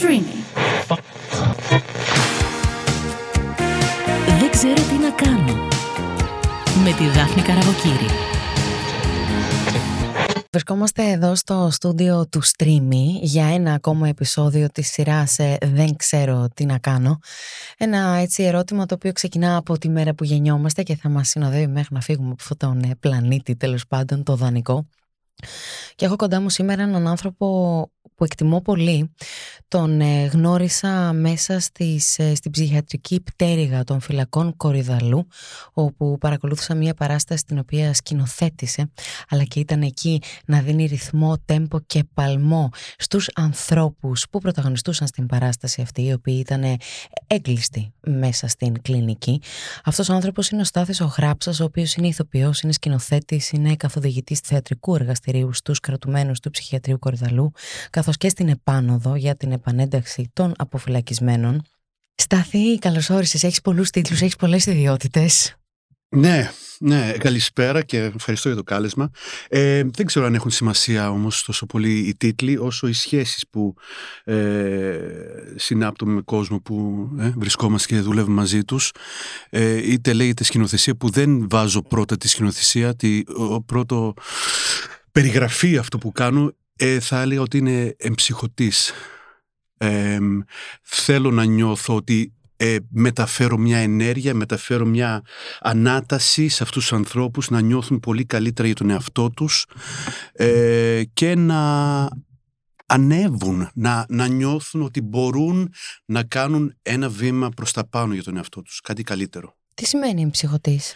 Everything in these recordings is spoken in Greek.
Streamy. Δεν ξέρω τι να κάνω. Με τη Δάφνη Καραβοκύρη. Βρισκόμαστε εδώ στο στούντιο του Streamy για ένα ακόμα επεισόδιο της σειράς ε, «Δεν ξέρω τι να κάνω». Ένα έτσι ερώτημα το οποίο ξεκινά από τη μέρα που γεννιόμαστε και θα μας συνοδεύει μέχρι να φύγουμε από αυτόν τον ε, πλανήτη τέλος πάντων, το δανεικό. Και έχω κοντά μου σήμερα έναν άνθρωπο που εκτιμώ πολύ. Τον ε, γνώρισα μέσα στις, ε, στην ψυχιατρική πτέρυγα των φυλακών Κορυδαλού, όπου παρακολούθησα μια παράσταση την οποία σκηνοθέτησε, αλλά και ήταν εκεί να δίνει ρυθμό, τέμπο και παλμό στους ανθρώπους που πρωταγωνιστούσαν στην παράσταση αυτή, οι οποίοι ήταν έγκλειστοι μέσα στην κλινική. Αυτός ο άνθρωπος είναι ο Στάθης ο Γράψας, ο οποίος είναι ηθοποιός, είναι σκηνοθέτης, είναι καθοδηγητής θεατρικού εργαστηρίου στους κρατουμένους του ψυχιατρίου Κορυδαλού, καθώς και στην επάνωδο για την επανένταξη των αποφυλακισμένων. Στάθη, καλώς όρισες, έχεις πολλούς τίτλους, έχεις πολλές ιδιότητες. Ναι, ναι, καλησπέρα και ευχαριστώ για το κάλεσμα. Ε, δεν ξέρω αν έχουν σημασία όμως τόσο πολύ οι τίτλοι όσο οι σχέσεις που ε, συνάπτουμε με κόσμο που ε, βρισκόμαστε και δουλεύουμε μαζί τους. Ε, είτε λέγεται σκηνοθεσία που δεν βάζω πρώτα τη σκηνοθεσία, τη, ο πρώτο περιγραφή αυτό που κάνω ε, θα έλεγα ότι είναι εμψυχωτής. θέλω να νιώθω ότι ε, μεταφέρω μια ενέργεια, μεταφέρω μια ανάταση σε αυτούς τους ανθρώπους να νιώθουν πολύ καλύτερα για τον εαυτό τους ε, και να ανέβουν, να, να νιώθουν ότι μπορούν να κάνουν ένα βήμα προς τα πάνω για τον εαυτό τους, κάτι καλύτερο. Τι σημαίνει ψυχωτής;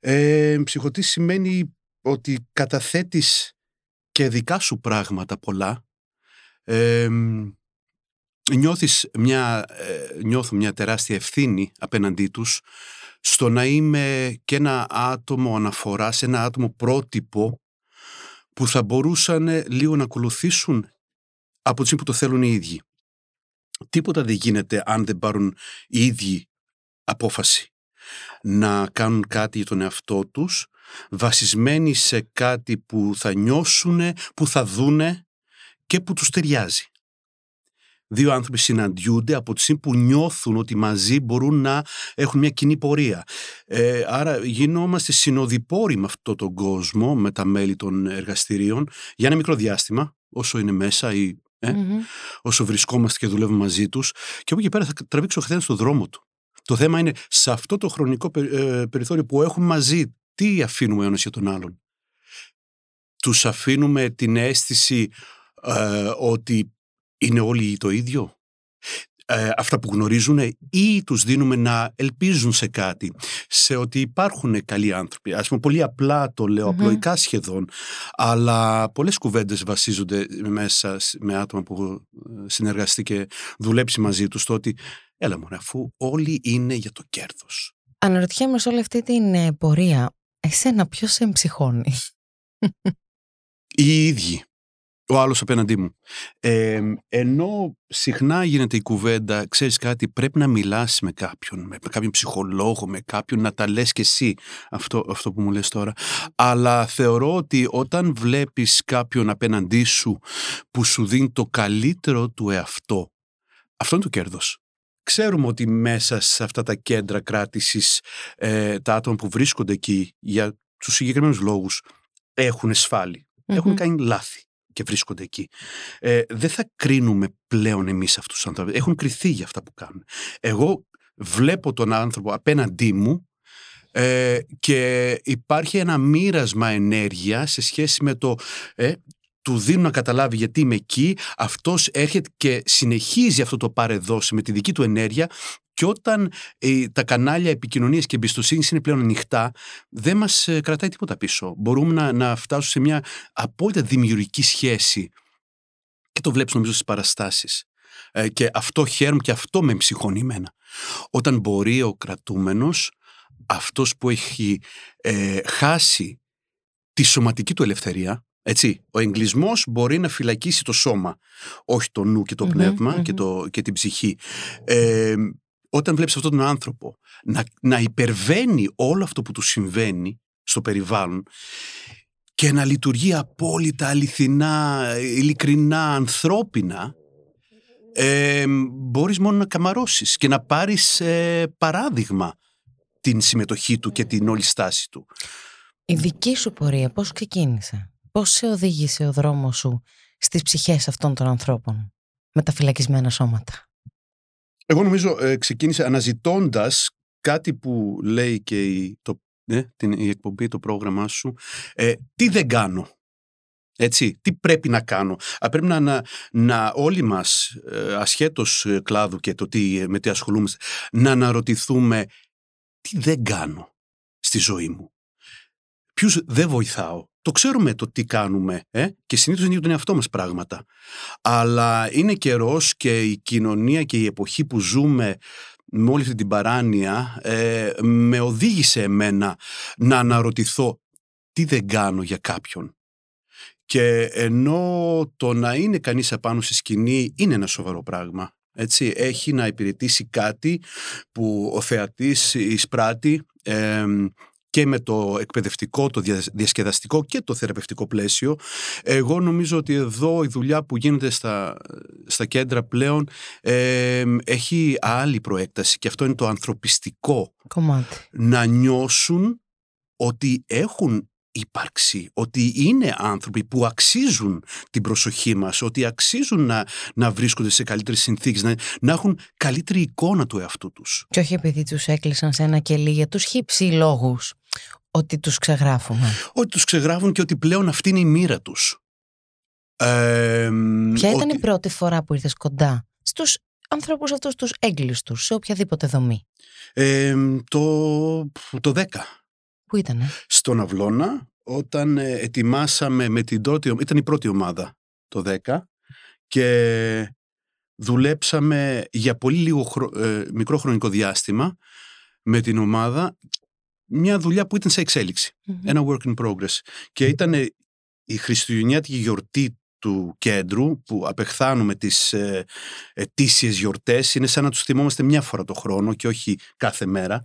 Ε, ψυχωτής σημαίνει ότι καταθέτεις και δικά σου πράγματα πολλά. Ε, νιώθεις μια, ε, νιώθω μια τεράστια ευθύνη απέναντί τους στο να είμαι και ένα άτομο αναφοράς, ένα άτομο πρότυπο που θα μπορούσαν λίγο να ακολουθήσουν από τις που το θέλουν οι ίδιοι. Τίποτα δεν γίνεται αν δεν πάρουν οι ίδιοι απόφαση να κάνουν κάτι για τον εαυτό τους βασισμένοι σε κάτι που θα νιώσουν, που θα δούνε και που τους ταιριάζει. Δύο άνθρωποι συναντιούνται από τη στιγμή που νιώθουν ότι μαζί μπορούν να έχουν μια κοινή πορεία. Ε, άρα γινόμαστε συνοδοιπόροι με αυτόν τον κόσμο, με τα μέλη των εργαστηρίων, για ένα μικρό διάστημα, όσο είναι μέσα ή ε, όσο βρισκόμαστε και δουλεύουμε μαζί τους και από εκεί πέρα θα τραβήξει ο καθένας στο δρόμο του. Το θέμα είναι σε αυτό το χρονικό ε, περιθώριο που έχουμε μαζί τι αφήνουμε ένας για τον άλλον. Τους αφήνουμε την αίσθηση ε, ότι είναι όλοι το ίδιο; Ε, αυτά που γνωρίζουν ή τους δίνουμε να ελπίζουν σε κάτι, σε ότι υπάρχουν καλοί άνθρωποι; Ας πούμε πολύ απλά το λέω, απλοϊκά σχεδόν, αλλά πολλές κουβέντες βασίζονται μέσα με άτομα που ε, συνεργαστεί και δουλέψει μαζί τους το ότι έλα μωρέ αφού όλοι είναι για το κέρδος. Αναρωτιέμαι σε όλη αυτή την πορεία Εσένα ποιος σε εμψυχώνει; Οι ίδιοι. Ο άλλος απέναντί μου. ενώ συχνά γίνεται η κουβέντα, ξέρεις κάτι, πρέπει να μιλάς με κάποιον, με κάποιον ψυχολόγο, με κάποιον, να τα λες και εσύ, αυτό, αυτό που μου λες τώρα. Αλλά θεωρώ ότι όταν βλέπεις κάποιον απέναντί σου που σου δίνει το καλύτερο του εαυτό, αυτό είναι το κέρδος. Ξέρουμε ότι μέσα σε αυτά τα κέντρα κράτησης ε, τα άτομα που βρίσκονται εκεί για τους συγκεκριμένους λόγους έχουν έχουν κάνει λάθη και βρίσκονται εκεί. Ε, δεν θα κρίνουμε πλέον εμείς αυτούς τους ανθρώπους. Έχουν κριθεί για αυτά που κάνουν. Εγώ βλέπω τον άνθρωπο απέναντί μου ε, και υπάρχει ένα μοίρασμα ενέργεια σε σχέση με το ε, του δίνουν να καταλάβει γιατί είμαι εκεί, αυτός έρχεται και συνεχίζει αυτό το παρεδώσει με τη δική του ενέργεια και όταν ε, τα κανάλια επικοινωνίας και εμπιστοσύνης είναι πλέον ανοιχτά, δεν μας ε, κρατάει τίποτα πίσω. Μπορούμε να, να φτάσουμε σε μια απόλυτα δημιουργική σχέση και το βλέπεις νομίζω στις παραστάσεις. Ε, και αυτό χαίρομαι και αυτό με ψυχώνει εμένα. Όταν μπορεί ο κρατούμενος, αυτός που έχει χάσει τη σωματική του ελευθερία, έτσι, ο εγκλισμός μπορεί να φυλακίσει το σώμα, όχι το νου και το πνευμα και, το, και την ψυχή. Ε, όταν βλέπεις αυτόν τον άνθρωπο να, να υπερβαίνει όλο αυτό που του συμβαίνει στο περιβάλλον και να λειτουργεί απόλυτα αληθινά, ειλικρινά, ανθρώπινα, ε, μπορείς μόνο να καμαρώσεις και να πάρεις ε, παράδειγμα την συμμετοχή του και την όλη στάση του. Η δική σου πορεία πώς ξεκίνησε, πώς σε οδήγησε ο δρόμος σου στις ψυχές αυτών των ανθρώπων με τα φυλακισμένα σώματα; Εγώ νομίζω ε, ξεκίνησε αναζητώντας κάτι που λέει και η, το, ε, την, η εκπομπή, το πρόγραμμά σου, ε, τι δεν κάνω. Έτσι, τι πρέπει να κάνω. Α, πρέπει να, να, να όλοι μας, ε, ασχέτως ε, κλάδου και το τι, με τι ασχολούμαστε, να αναρωτηθούμε τι δεν κάνω στη ζωή μου. Ποιους δεν βοηθάω. Το ξέρουμε το τι κάνουμε ε; και συνήθως είναι για τον εαυτό μας πράγματα. Αλλά είναι καιρός και η κοινωνία και η εποχή που ζούμε με όλη αυτή την παράνοια ε, με οδήγησε εμένα να αναρωτηθώ τι δεν κάνω για κάποιον. Και ενώ το να είναι κανείς απάνω στη σκηνή είναι ένα σοβαρό πράγμα. Έτσι, έχει να υπηρετήσει κάτι που ο θεατής εισπράττει ε, και με το εκπαιδευτικό, το διασκεδαστικό και το θεραπευτικό πλαίσιο. Εγώ νομίζω ότι εδώ η δουλειά που γίνεται στα, στα κέντρα πλέον ε, έχει άλλη προέκταση και αυτό είναι το ανθρωπιστικό. Κομμάτι. Να νιώσουν ότι έχουν ύπαρξη, ότι είναι άνθρωποι που αξίζουν την προσοχή μας, ότι αξίζουν να, να βρίσκονται σε καλύτερες συνθήκες, να, να έχουν καλύτερη εικόνα του εαυτού τους. Και όχι επειδή τους έκλεισαν σε ένα κελί για τους χύψη λόγους, ότι τους ξεγράφουμε. Ότι τους ξεγράφουν και ότι πλέον αυτή είναι η μοίρα τους. Ε, Ποια ήταν η πρώτη φορά που ήρθες κοντά στους ανθρώπους αυτούς τους έγκλειστους, σε οποιαδήποτε δομή; Ε, το, το 10. Πού ήτανε; Στον Αυλώνα, όταν ε, ετοιμάσαμε με την πρώτη, ήταν η πρώτη ομάδα το 10 και δουλέψαμε για πολύ λίγο ε, μικρό χρονικό διάστημα με την ομάδα μια δουλειά που ήταν σε εξελιξη ένα work in progress. Και ήταν η χριστουγεννιάτικη γιορτή του κέντρου που απεχθάνουμε τις ε, ετήσιες γιορτές είναι σαν να τους θυμόμαστε μια φορά το χρόνο και όχι κάθε μέρα.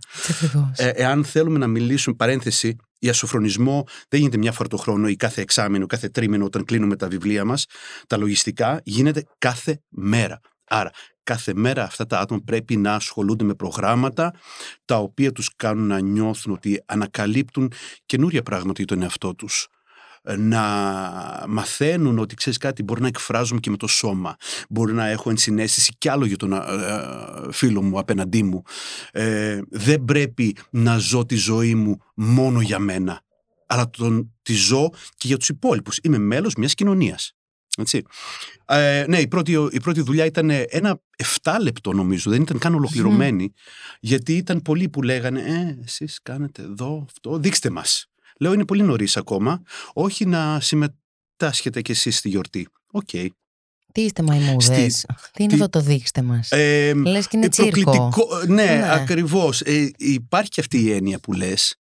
Ε, εάν θέλουμε να μιλήσουμε, παρένθεση, η ασοφρονισμό δεν γίνεται μια φορά το χρόνο ή κάθε εξάμεινο, κάθε τρίμηνο όταν κλείνουμε τα βιβλία μας. Τα λογιστικά γίνεται κάθε μέρα. Άρα κάθε μέρα αυτά τα άτομα πρέπει να ασχολούνται με προγράμματα τα οποία τους κάνουν να νιώθουν ότι ανακαλύπτουν καινούρια πράγματα για τον εαυτό τους. Να μαθαίνουν ότι ξέρεις κάτι μπορεί να εκφράζουμε και με το σώμα. Μπορεί να έχω ενσυναίσθηση κι άλλο για τον ε, φίλο μου απέναντί μου. Ε, δεν πρέπει να ζω τη ζωή μου μόνο για μένα αλλά τον, τη ζω και για τους υπόλοιπους. Είμαι μέλος μιας κοινωνίας έτσι. Ε, ναι, η πρώτη, η πρώτη δουλειά ήταν ένα 7 λεπτό νομίζω, δεν ήταν καν ολοκληρωμένη, γιατί ήταν πολλοί που λέγανε «Ε, εσείς κάνετε εδώ αυτό, δείξτε μας». Λέω είναι πολύ νωρίς ακόμα, όχι να συμμετάσχετε κι εσείς στη γιορτή. OK. Okay. Τι είστε μαϊμούδες, τι είναι εδώ το δείξτε μας. Ε, λες και είναι τσίρκο. Ναι, ναι. ακριβώς. Ε, υπάρχει και αυτή η έννοια που λες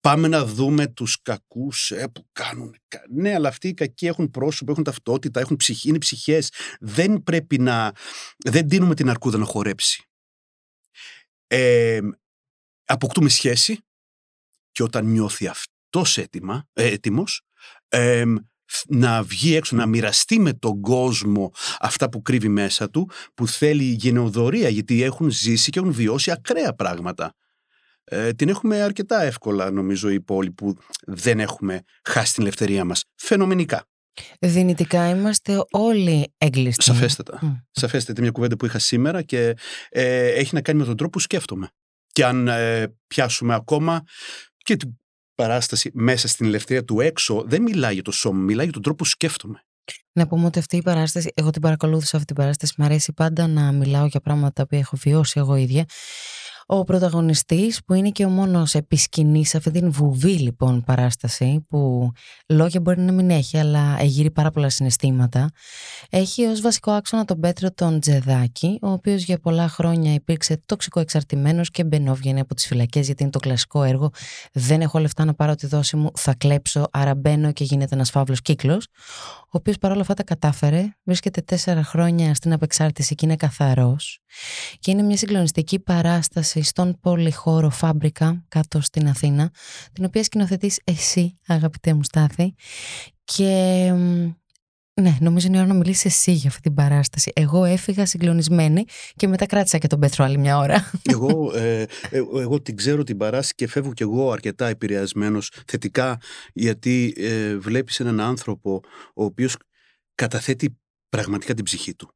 Πάμε να δούμε τους κακούς ε, που κάνουν. Ναι, αλλά αυτοί οι κακοί έχουν πρόσωπο, έχουν ταυτότητα, έχουν ψυχή, είναι ψυχές. Δεν πρέπει να... Δεν δίνουμε την αρκούδα να χορέψει. Ε, αποκτούμε σχέση και όταν νιώθει αυτός έτοιμα, ε, έτοιμος, ε, να βγει έξω, να μοιραστεί με τον κόσμο αυτά που κρύβει μέσα του, που θέλει γενεοδορία, γιατί έχουν ζήσει και έχουν βιώσει ακραία πράγματα ε, την έχουμε αρκετά εύκολα νομίζω οι υπόλοιποι που δεν έχουμε χάσει την ελευθερία μας. Φαινομενικά. Δυνητικά είμαστε όλοι έγκλειστοι. Σαφέστατα. Mm. Σαφέστατα. Μια κουβέντα που είχα σήμερα και ε, έχει να κάνει με τον τρόπο που σκέφτομαι. Και αν ε, πιάσουμε ακόμα και την παράσταση μέσα στην ελευθερία του έξω, δεν μιλάει για το σώμα, μιλάει για τον τρόπο που σκέφτομαι. Να πούμε ότι αυτή η παράσταση, εγώ την παρακολούθησα αυτή την παράσταση, μου αρέσει πάντα να μιλάω για πράγματα που έχω βιώσει εγώ ίδια ο πρωταγωνιστής που είναι και ο μόνος επισκηνής σε αυτή την βουβή λοιπόν παράσταση που λόγια μπορεί να μην έχει αλλά εγείρει πάρα πολλά συναισθήματα έχει ως βασικό άξονα τον Πέτρο τον Τζεδάκη ο οποίος για πολλά χρόνια υπήρξε τοξικό εξαρτημένος και μπαινόβγαινε από τις φυλακές γιατί είναι το κλασικό έργο. Δεν έχω λεφτά να πάρω τη δόση μου θα κλέψω άρα μπαίνω και γίνεται ένας φαύλος κύκλος ο οποίος παρόλα αυτά τα κατάφερε βρίσκεται τέσσερα χρόνια στην απεξάρτηση και είναι καθαρός και είναι μια συγκλονιστική παράσταση στον πολυχώρο Φάμπρικα κάτω στην Αθήνα, την οποία σκηνοθετείς εσύ αγαπητέ μου Στάθη και Ναι, νομίζω είναι η ώρα να μιλήσεις εσύ για αυτή την παράσταση. Εγώ έφυγα συγκλονισμένη και μετά κράτησα και τον Πέτρο άλλη μια ώρα. Εγώ, ε, ε, εγώ την ξέρω την παράσταση και φεύγω κι εγώ αρκετά επηρεασμένος θετικά, γιατί ε, βλέπεις έναν άνθρωπο ο οποίος καταθέτει πραγματικά την ψυχή του.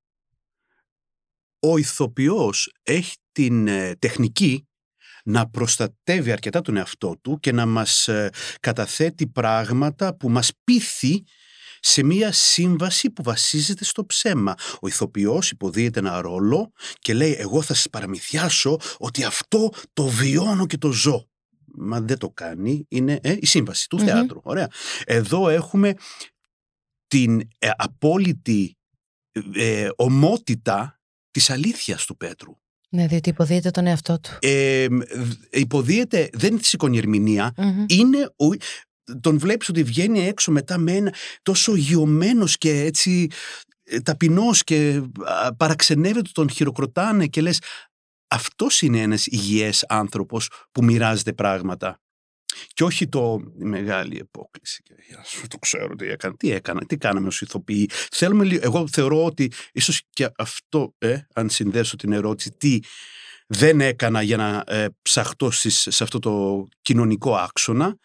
Ο ηθοποιός έχει την ε, τεχνική να προστατεύει αρκετά τον εαυτό του και να μας ε, καταθέτει πράγματα που μας πείθει σε μία σύμβαση που βασίζεται στο ψέμα. Ο ηθοποιός υποδίεται ένα ρόλο και λέει εγώ θα σας παραμυθιάσω ότι αυτό το βιώνω και το ζω. Μα δεν το κάνει, είναι ε, η σύμβαση του θεάτρου. Ωραία. Εδώ έχουμε την ε, απόλυτη ε, ομότητα της αλήθειας του Πέτρου. Ναι, διότι υποδίεται τον εαυτό του. Ε, υποδίεται, δεν είναι τη σηκώνει είναι ο, τον βλέπεις ότι βγαίνει έξω μετά με ένα τόσο γιωμένος και έτσι ε, ταπεινός και παραξενεύεται τον χειροκροτάνε και λες αυτός είναι ένας υγιές άνθρωπος που μοιράζεται πράγματα. Και όχι το μεγάλη επόκληση. Το ξέρω τι έκανα. Τι έκανα, τι κάναμε ως ηθοποιοί. Θέλουμε, εγώ θεωρώ ότι ίσως και αυτό, ε, αν συνδέσω την ερώτηση, τι δεν έκανα για να ε, ψαχτώ σε αυτό το κοινωνικό άξονα,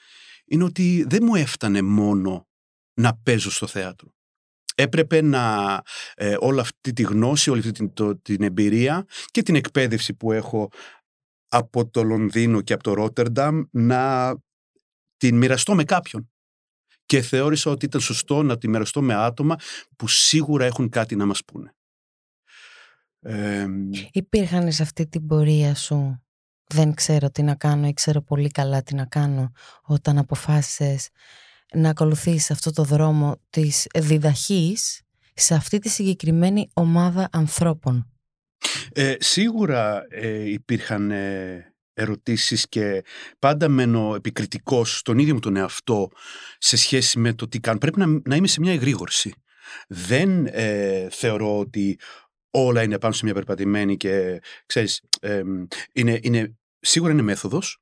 είναι ότι δεν μου έφτανε μόνο να παίζω στο θέατρο. Έπρεπε να ε, όλη αυτή τη γνώση, όλη αυτή την, την εμπειρία και την εκπαίδευση που έχω από το Λονδίνο και από το Ρότερνταμ να την μοιραστώ με κάποιον. Και θεώρησα ότι ήταν σωστό να τη μοιραστώ με άτομα που σίγουρα έχουν κάτι να μας πούνε. Ε, Υπήρχαν σε αυτή την πορεία σου δεν ξέρω τι να κάνω ή ξέρω πολύ καλά τι να κάνω όταν αποφάσισες να ακολουθήσεις αυτό το δρόμο της διδαχής σε αυτή τη συγκεκριμένη ομάδα ανθρώπων; Ε, σίγουρα ε, υπήρχαν ε, ερωτήσεις και πάντα μένω επικριτικός στον ίδιο μου τον εαυτό σε σχέση με το τι κάνω. Πρέπει να, να είμαι σε μια εγρήγορση. Δεν ε, θεωρώ ότι όλα είναι πάνω σε μια περπατημένη και ξέρεις, είναι, είναι, σίγουρα είναι μέθοδος,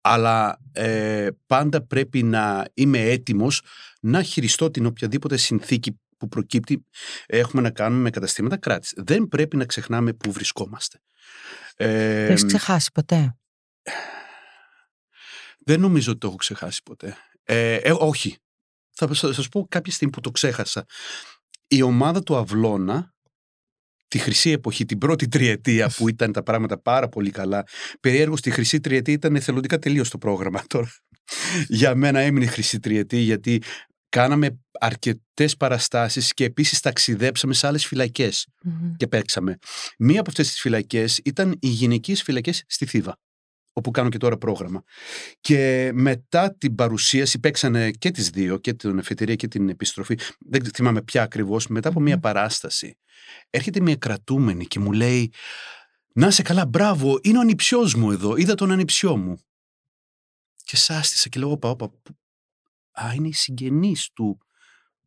αλλά ε, πάντα πρέπει να είμαι έτοιμος να χειριστώ την οποιαδήποτε συνθήκη που προκύπτει έχουμε να κάνουμε με καταστήματα κράτης. Δεν πρέπει να ξεχνάμε πού βρισκόμαστε. Ε, το έχεις ξεχάσει ποτέ; Δεν νομίζω ότι το έχω ξεχάσει ποτέ. Ε, ε, όχι. Θα σας πω κάποια στιγμή που το ξέχασα. Η ομάδα του Αυλώνα, τη χρυσή εποχή, την πρώτη τριετία που ήταν τα πράγματα πάρα πολύ καλά. Περίεργος στη χρυσή τριετία ήταν εθελοντικά τελείως το πρόγραμμα τώρα. Για μένα έμεινε η χρυσή τριετία γιατί κάναμε αρκετές παραστάσεις και επίσης ταξιδέψαμε σε άλλες και παίξαμε. Μία από αυτές τις φυλακές ήταν οι γυναικείες φυλακές στη Θήβα όπου κάνω και τώρα πρόγραμμα. Και μετά την παρουσίαση παίξανε και τις δύο, και την εφετηρία και την επιστροφή, δεν θυμάμαι πια ακριβώς, μετά από μια παράσταση. Έρχεται μια κρατούμενη και μου λέει «Να σε καλά, μπράβο, είναι ο ανιψιός μου εδώ, είδα τον ανιψιό μου». Και σάστησα και λέω «Όπα, όπα, α, είναι η συγγενής του,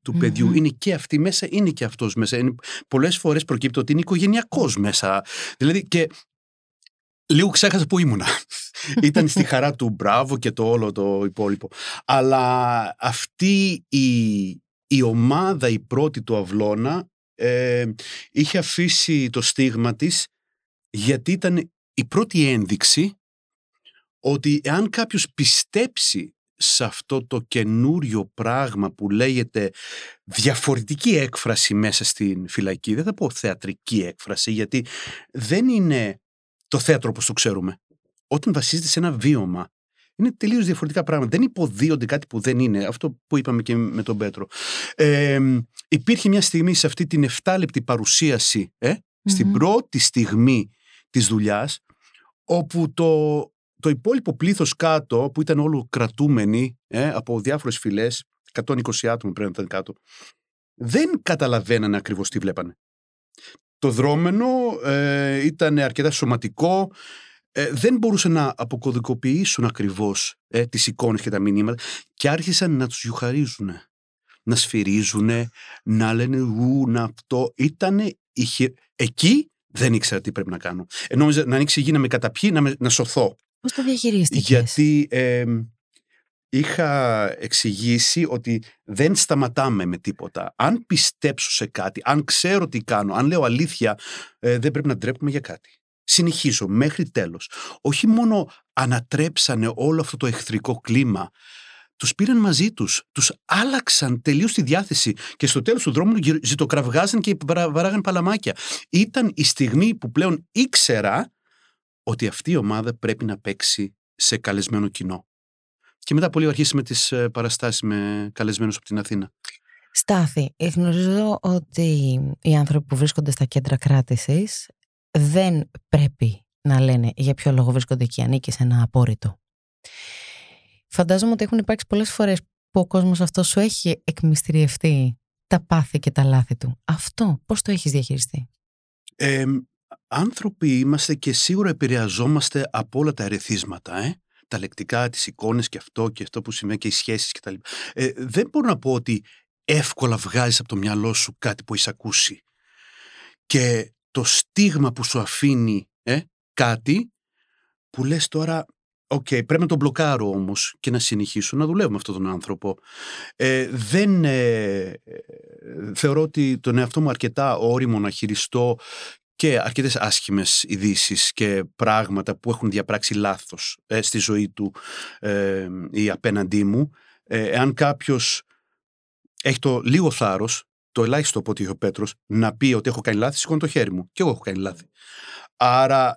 του παιδιού, είναι και αυτή μέσα, είναι και αυτός μέσα. Είναι, πολλές φορές προκύπτει ότι είναι οικογενειακός μέσα. Δηλαδή και Λίγο ξέχασα που ήμουνα. Ήταν στη χαρά του μπράβο και το όλο το υπόλοιπο. Αλλά αυτή η, η ομάδα, η πρώτη του Αυλώνα, ε, είχε αφήσει το στίγμα της γιατί ήταν η πρώτη ένδειξη ότι εάν κάποιος πιστέψει σε αυτό το καινούριο πράγμα που λέγεται διαφορετική έκφραση μέσα στην φυλακή, δεν θα πω θεατρική έκφραση, γιατί δεν είναι το θέατρο όπως το ξέρουμε. Όταν βασίζεται σε ένα βίωμα, είναι τελείως διαφορετικά πράγματα. Δεν υποδίονται κάτι που δεν είναι. Αυτό που είπαμε και με τον Πέτρο. Ε, υπήρχε μια στιγμή σε αυτή την 7 λεπτή παρουσίαση, ε, στην πρώτη στιγμή της δουλειάς, όπου το, το υπόλοιπο πλήθος κάτω, που ήταν όλο κρατούμενοι ε, από διάφορες φυλές, 120 άτομα πρέπει να ήταν κάτω, δεν καταλαβαίνανε ακριβώς τι βλέπανε. Το δρόμενο ε, ήταν αρκετά σωματικό. Ε, δεν μπορούσαν να αποκωδικοποιήσουν ακριβώς ε, τις εικόνες και τα μηνύματα και άρχισαν να τους γιουχαρίζουν, να σφυρίζουν, να λένε ου, να αυτό. Ήτανε, είχε... εκεί δεν ήξερα τι πρέπει να κάνω. Ε, νόμιζα να ανοίξει η γη να με καταπιεί, να, με, να σωθώ. Πώς το διαχειρίστηκες; Γιατί ε, είχα εξηγήσει ότι δεν σταματάμε με τίποτα. Αν πιστέψω σε κάτι, αν ξέρω τι κάνω, αν λέω αλήθεια, ε, δεν πρέπει να ντρέπουμε για κάτι. Συνεχίζω μέχρι τέλος. Όχι μόνο ανατρέψανε όλο αυτό το εχθρικό κλίμα, τους πήραν μαζί τους, τους άλλαξαν τελείως τη διάθεση και στο τέλος του δρόμου ζητοκραυγάζαν και βαράγαν παλαμάκια. Ήταν η στιγμή που πλέον ήξερα ότι αυτή η ομάδα πρέπει να παίξει σε καλεσμένο κοινό. Και μετά πολύ αρχίσαμε τις ε, παραστάσεις με καλεσμένους από την Αθήνα. Στάθη, γνωρίζω ότι οι άνθρωποι που βρίσκονται στα κέντρα κράτησης δεν πρέπει να λένε για ποιο λόγο βρίσκονται εκεί, ανήκει σε ένα απόρριτο. Φαντάζομαι ότι έχουν υπάρξει πολλές φορές που ο κόσμος αυτός σου έχει εκμυστηριευτεί τα πάθη και τα λάθη του. Αυτό πώς το έχεις διαχειριστεί; Ε, άνθρωποι είμαστε και σίγουρα επηρεαζόμαστε από όλα τα ερεθίσματα. Ε; τα λεκτικά, τις εικόνες και αυτό και αυτό που σημαίνει και οι σχέσεις κτλ. Ε, δεν μπορώ να πω ότι εύκολα βγάζεις από το μυαλό σου κάτι που έχεις ακούσει. Και το στίγμα που σου αφήνει ε, κάτι που λες τώρα Οκ, πρέπει να τον μπλοκάρω όμως και να συνεχίσω να δουλεύω με αυτόν τον άνθρωπο. Ε, δεν ε, θεωρώ ότι τον εαυτό μου αρκετά όριμο να χειριστώ και αρκετές άσχημες ειδήσεις και πράγματα που έχουν διαπράξει λάθος ε, στη ζωή του ε, ή απέναντί μου. Ε, εάν κάποιος έχει το λίγο θάρρος, το ελάχιστο από ό,τι είχε ο Πέτρος, να πει ότι έχω κάνει λάθη, σηκώνει το χέρι μου. Και εγώ έχω κάνει λάθη. Άρα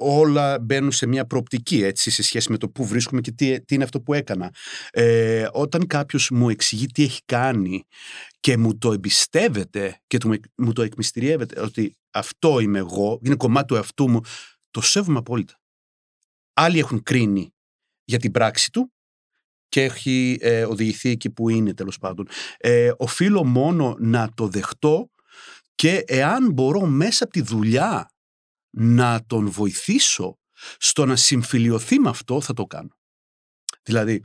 όλα μπαίνουν σε μια προοπτική έτσι, σε σχέση με το πού βρίσκομαι και τι, τι είναι αυτό που έκανα. Ε, όταν κάποιος μου εξηγεί τι έχει κάνει και μου το εμπιστεύεται και του, μου το εκμυστηριεύεται ότι αυτό είμαι εγώ, είναι κομμάτι του εαυτού μου, το σέβομαι απόλυτα. Άλλοι έχουν κρίνει για την πράξη του και έχει ε, οδηγηθεί εκεί που είναι τέλος πάντων. Ε, οφείλω μόνο να το δεχτώ και εάν μπορώ μέσα από τη δουλειά να τον βοηθήσω στο να συμφιλειωθεί με αυτό, θα το κάνω. Δηλαδή,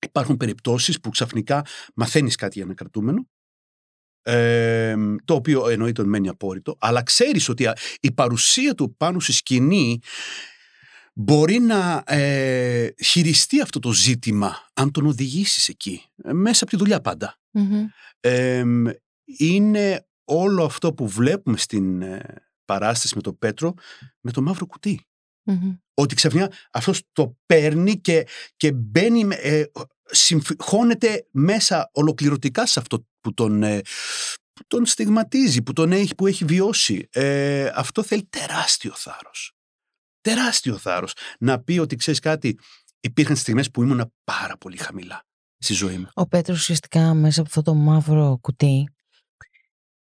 υπάρχουν περιπτώσεις που ξαφνικά μαθαίνεις κάτι για ένα κρατούμενο, ε, το οποίο εννοείται ότι μένει απόρριτο, αλλά ξέρεις ότι η παρουσία του πάνω στη σκηνή μπορεί να ε, χειριστεί αυτό το ζήτημα αν τον οδηγήσεις εκεί, ε, μέσα από τη δουλειά είναι όλο αυτό που βλέπουμε στην ε, παράσταση με τον Πέτρο με το μαύρο Ότι ξαφνικά αυτός το παίρνει και, και μπαίνει, ε, συμφώνεται μέσα ολοκληρωτικά σε αυτό που τον, ε, που τον στιγματίζει, που τον έχει, που έχει βιώσει. Ε, αυτό θέλει τεράστιο θάρρος. Τεράστιο θάρρος. Να πει ότι ξέρεις κάτι, υπήρχαν στιγμές που ήμουν πάρα πολύ χαμηλά στη ζωή μου. Ο Πέτρος ουσιαστικά μέσα από αυτό το μαύρο κουτί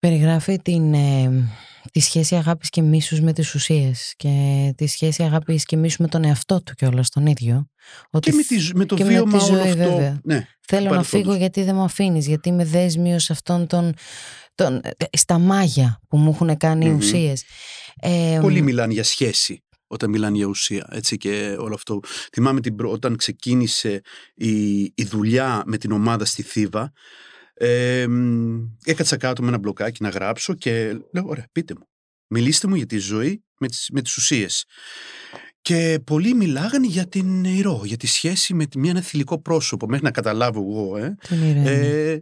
περιγράφει την, ε, τη σχέση αγάπης και μίσους με τις ουσίες και τη σχέση αγάπης και μίσους με τον εαυτό του κιόλας τον ίδιο. Ότι και με, τη, με το και βίωμα με τη ζωή, αυτό. Βέβαια. Ναι, Θέλω να φύγω γιατί δεν με αφήνεις, γιατί είμαι δέσμιος αυτόν τον, τον, στα μάγια που μου έχουν κάνει mm-hmm. οι ουσίες. Ε, Πολλοί μιλάνε για σχέση όταν μιλάνε για ουσία έτσι και όλο αυτό. Θυμάμαι την, όταν ξεκίνησε η, η δουλειά με την ομάδα στη Θήβα ε, έκατσα κάτω με ένα μπλοκάκι να γράψω και λέω, ωραία, πείτε μου. Μιλήστε μου για τη ζωή με τις, με τις ουσίες. Και πολλοί μιλάγανε για την ηρώο, για τη σχέση με μια, ένα θηλυκό πρόσωπο, μέχρι να καταλάβω εγώ. Ε,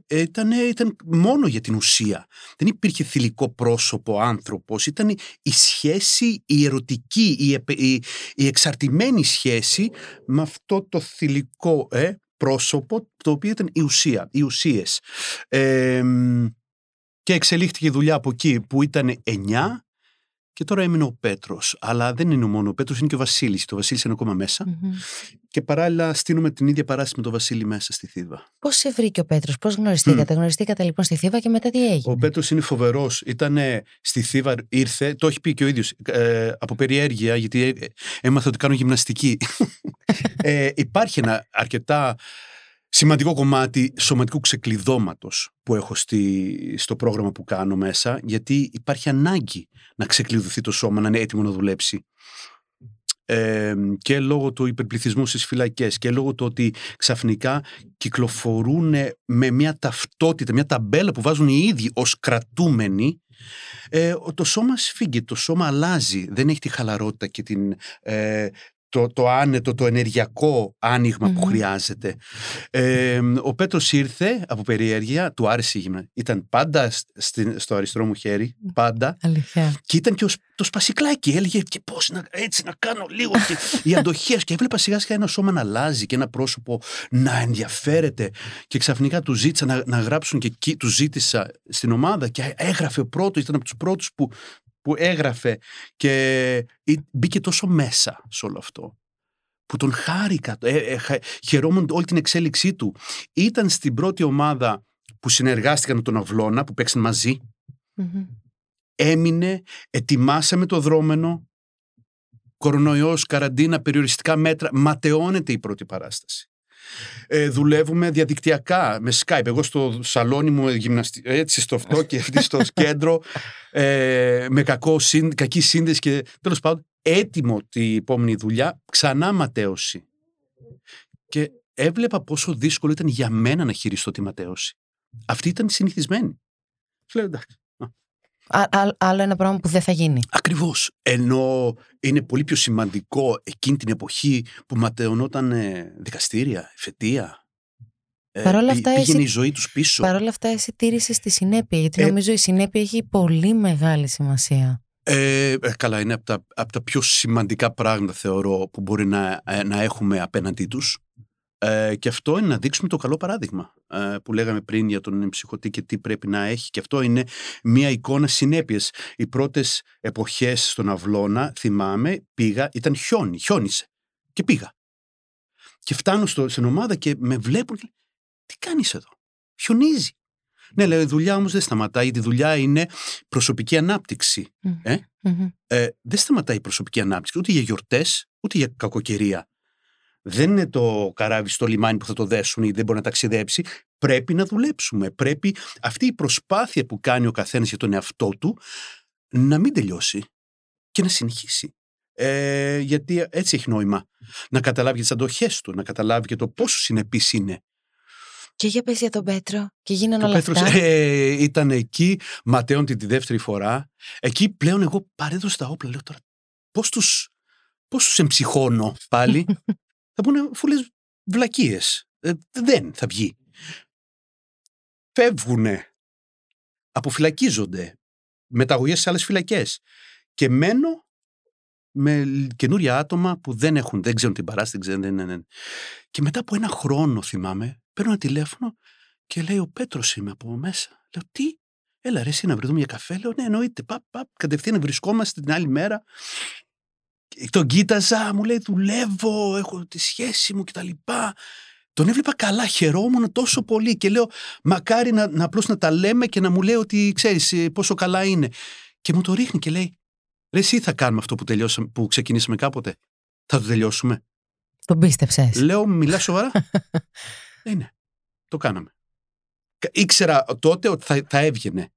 ε, ήταν, ήταν μόνο για την ουσία. Δεν υπήρχε θηλυκό πρόσωπο, άνθρωπος. Ήταν η σχέση, η ερωτική, η, η, η εξαρτημένη σχέση με αυτό το θηλυκό ε, πρόσωπο το οποίο ήταν η ουσία, οι ουσίες. και εξελίχθηκε η δουλειά από εκεί που ήταν 9 και τώρα έμεινε ο Πέτρος. Αλλά δεν είναι μόνο ο Πέτρος, είναι και ο Βασίλης. Το Βασίλης είναι ακόμα Και παράλληλα στείλουμε την ίδια παράσταση με τον Βασίλη μέσα στη Θήβα. Πώς σε βρήκε ο Πέτρος, πώς γνωριστήκατε; Mm. Γνωριστήκατε λοιπόν στη Θήβα και μετά τι έγινε; Ο Πέτρος είναι φοβερός. Ήταν στη Θήβα, ήρθε, το έχει πει και ο ίδιος, ε, από περιέργεια, γιατί ε, έμαθα ότι κάνω γυμναστική. ε, υπάρχει ένα αρκετά σημαντικό κομμάτι σωματικού ξεκλειδώματος που έχω στη, στο πρόγραμμα που κάνω μέσα, γιατί υπάρχει ανάγκη να ξεκλειδωθεί το σώμα, να είναι έτοιμο να δουλέψει. Ε, και λόγω του υπερπληθυσμού στις φυλακές και λόγω του ότι ξαφνικά κυκλοφορούν με μια ταυτότητα, μια ταμπέλα που βάζουν οι ίδιοι ως κρατούμενοι ε, το σώμα σφίγγει, το σώμα αλλάζει, δεν έχει τη χαλαρότητα και την, ε, το, το άνετο, το ενεργειακό άνοιγμα που Μμμ. χρειάζεται. Ε, ο Πέτρος ήρθε από περιέργεια, του άρεσε η γυμνα. Ήταν πάντα στην- στο αριστερό μου χέρι, πάντα. Αλήθεια. Και ήταν και ο, σ- το σπασικλάκι. Έλεγε και πώς να, έτσι να κάνω λίγο. Και οι αντοχές. Και έβλεπα σιγά σιγά ένα σώμα να αλλάζει και ένα πρόσωπο να ενδιαφέρεται. Και ξαφνικά του ζήτησα να, να γράψουν και εκεί, του ζήτησα στην ομάδα και έγραφε ο πρώτος. Ήταν από τους πρώτους που, που έγραφε. Και ή- μπήκε τόσο μέσα σε όλο αυτό. Που τον χάρηκα. Ε, ε, χα- χαιρόμουν όλη την εξέλιξή του. Ήταν στην πρώτη ομάδα που συνεργάστηκαν με τον Αυλώνα, που παίξαν μαζί Μμμ. έμεινε, ετοιμάσαμε το δρόμενο, κορονοϊός, καραντίνα, περιοριστικά μέτρα, ματαιώνεται η πρώτη παράσταση. Ε, δουλεύουμε διαδικτυακά με Skype. Εγώ στο σαλόνι μου ε, γυμναστι... έτσι στο αυτό και αυτή στο κέντρο ε, με κακό, συν- κακή σύνδεση και τέλος πάντων έτοιμο την επόμενη δουλειά ξανά ματέωση. Και έβλεπα πόσο δύσκολο ήταν για μένα να χειριστώ τη ματέωση. Αυτή ήταν συνηθισμένη. Σου λέω εντάξει. Α- α- άλλο ένα πράγμα που δεν θα γίνει. Ακριβώς. Ενώ είναι πολύ πιο σημαντικό εκείνη την εποχή που ματαιωνόταν ε, δικαστήρια, εφετεία. Ε, Παρ' όλα πη- αυτά, πήγαινε εσύ- η ζωή τους πίσω. Παρ' όλα αυτά, εσύ τήρησες τη συνέπεια, γιατί Ε, νομίζω η συνέπεια έχει πολύ μεγάλη σημασία. Ε, ε, καλά, είναι από τα, από τα πιο σημαντικά πράγματα θεωρώ που μπορεί να, ε, να έχουμε απέναντί τους. Ε, και αυτό είναι να δείξουμε το καλό παράδειγμα ε, που λέγαμε πριν για τον ψυχωτή και τι πρέπει να έχει. Και αυτό είναι μια εικόνα συνέπειες. Οι πρώτες εποχές στον Αυλώνα, θυμάμαι, πήγα, ήταν χιόνι, χιόνισε. Και πήγα. Και φτάνω στο, στην ομάδα και με βλέπουν και λένε, τι κάνεις εδώ, χιονίζει. Ναι, λέω, η δουλειά όμως δεν σταματάει, γιατί η δουλειά είναι προσωπική ανάπτυξη. Μμμ. Ε; Μμμ. Ε, δεν σταματάει η προσωπική ανάπτυξη ούτε για γιορτές, ούτε για κακοκαιρία. Δεν είναι το καράβι στο λιμάνι που θα το δέσουμε ή δεν μπορεί να ταξιδέψει. Πρέπει να δουλέψουμε. Πρέπει αυτή η προσπάθεια που κάνει ο καθένας για τον εαυτό του να μην τελειώσει και να συνεχίσει. Ε, γιατί έτσι έχει νόημα. Να καταλάβει τις αντοχές του, να καταλάβει και το πόσο συνεπής είναι. Και για πες για τον Πέτρο. Και γίνανε Και ο όλα Πέτρος αυτά. ε, ήταν εκεί, ματέωνε τη δεύτερη φορά. Εκεί πλέον εγώ παρέδωσα τα όπλα. Λέω τώρα, πώς τους, πώς τους εμψυχώνω πάλι. θα πούνε φούλες βλακίες. Ε, δεν θα βγει. Φεύγουνε. Αποφυλακίζονται. Μεταγωγές σε άλλες φυλακές. Και μένω με καινούρια άτομα που δεν έχουν, δεν ξέρουν την παράσταση, δεν ξέρουν, δεν, δεν. Και μετά από ένα χρόνο, θυμάμαι, παίρνω ένα τηλέφωνο και λέει: Ο Πέτρος είμαι από μέσα. Λέω: Τι, έλα ρε, εσύ να βρεθούμε για καφέ. Λέω: Ναι, εννοείται. Παπ, παπ, κατευθείαν βρισκόμαστε την άλλη μέρα. Και Τον κοίταζα, μου λέει: Δουλεύω, έχω τη σχέση μου κτλ. Τον έβλεπα καλά, χαιρόμουν τόσο πολύ και λέω: Μακάρι να, να απλώς να τα λέμε και να μου λέει ότι ξέρεις πόσο καλά είναι. Και μου το ρίχνει και λέει: Ρε, εσύ θα κάνουμε αυτό που, τελειώσαμε, που ξεκινήσαμε κάποτε. Θα το τελειώσουμε. Τον πίστεψες. Λέω, μιλάς σοβαρά. ναι, ναι. Το κάναμε. Κα- Ήξερα τότε ότι θα, θα έβγαινε.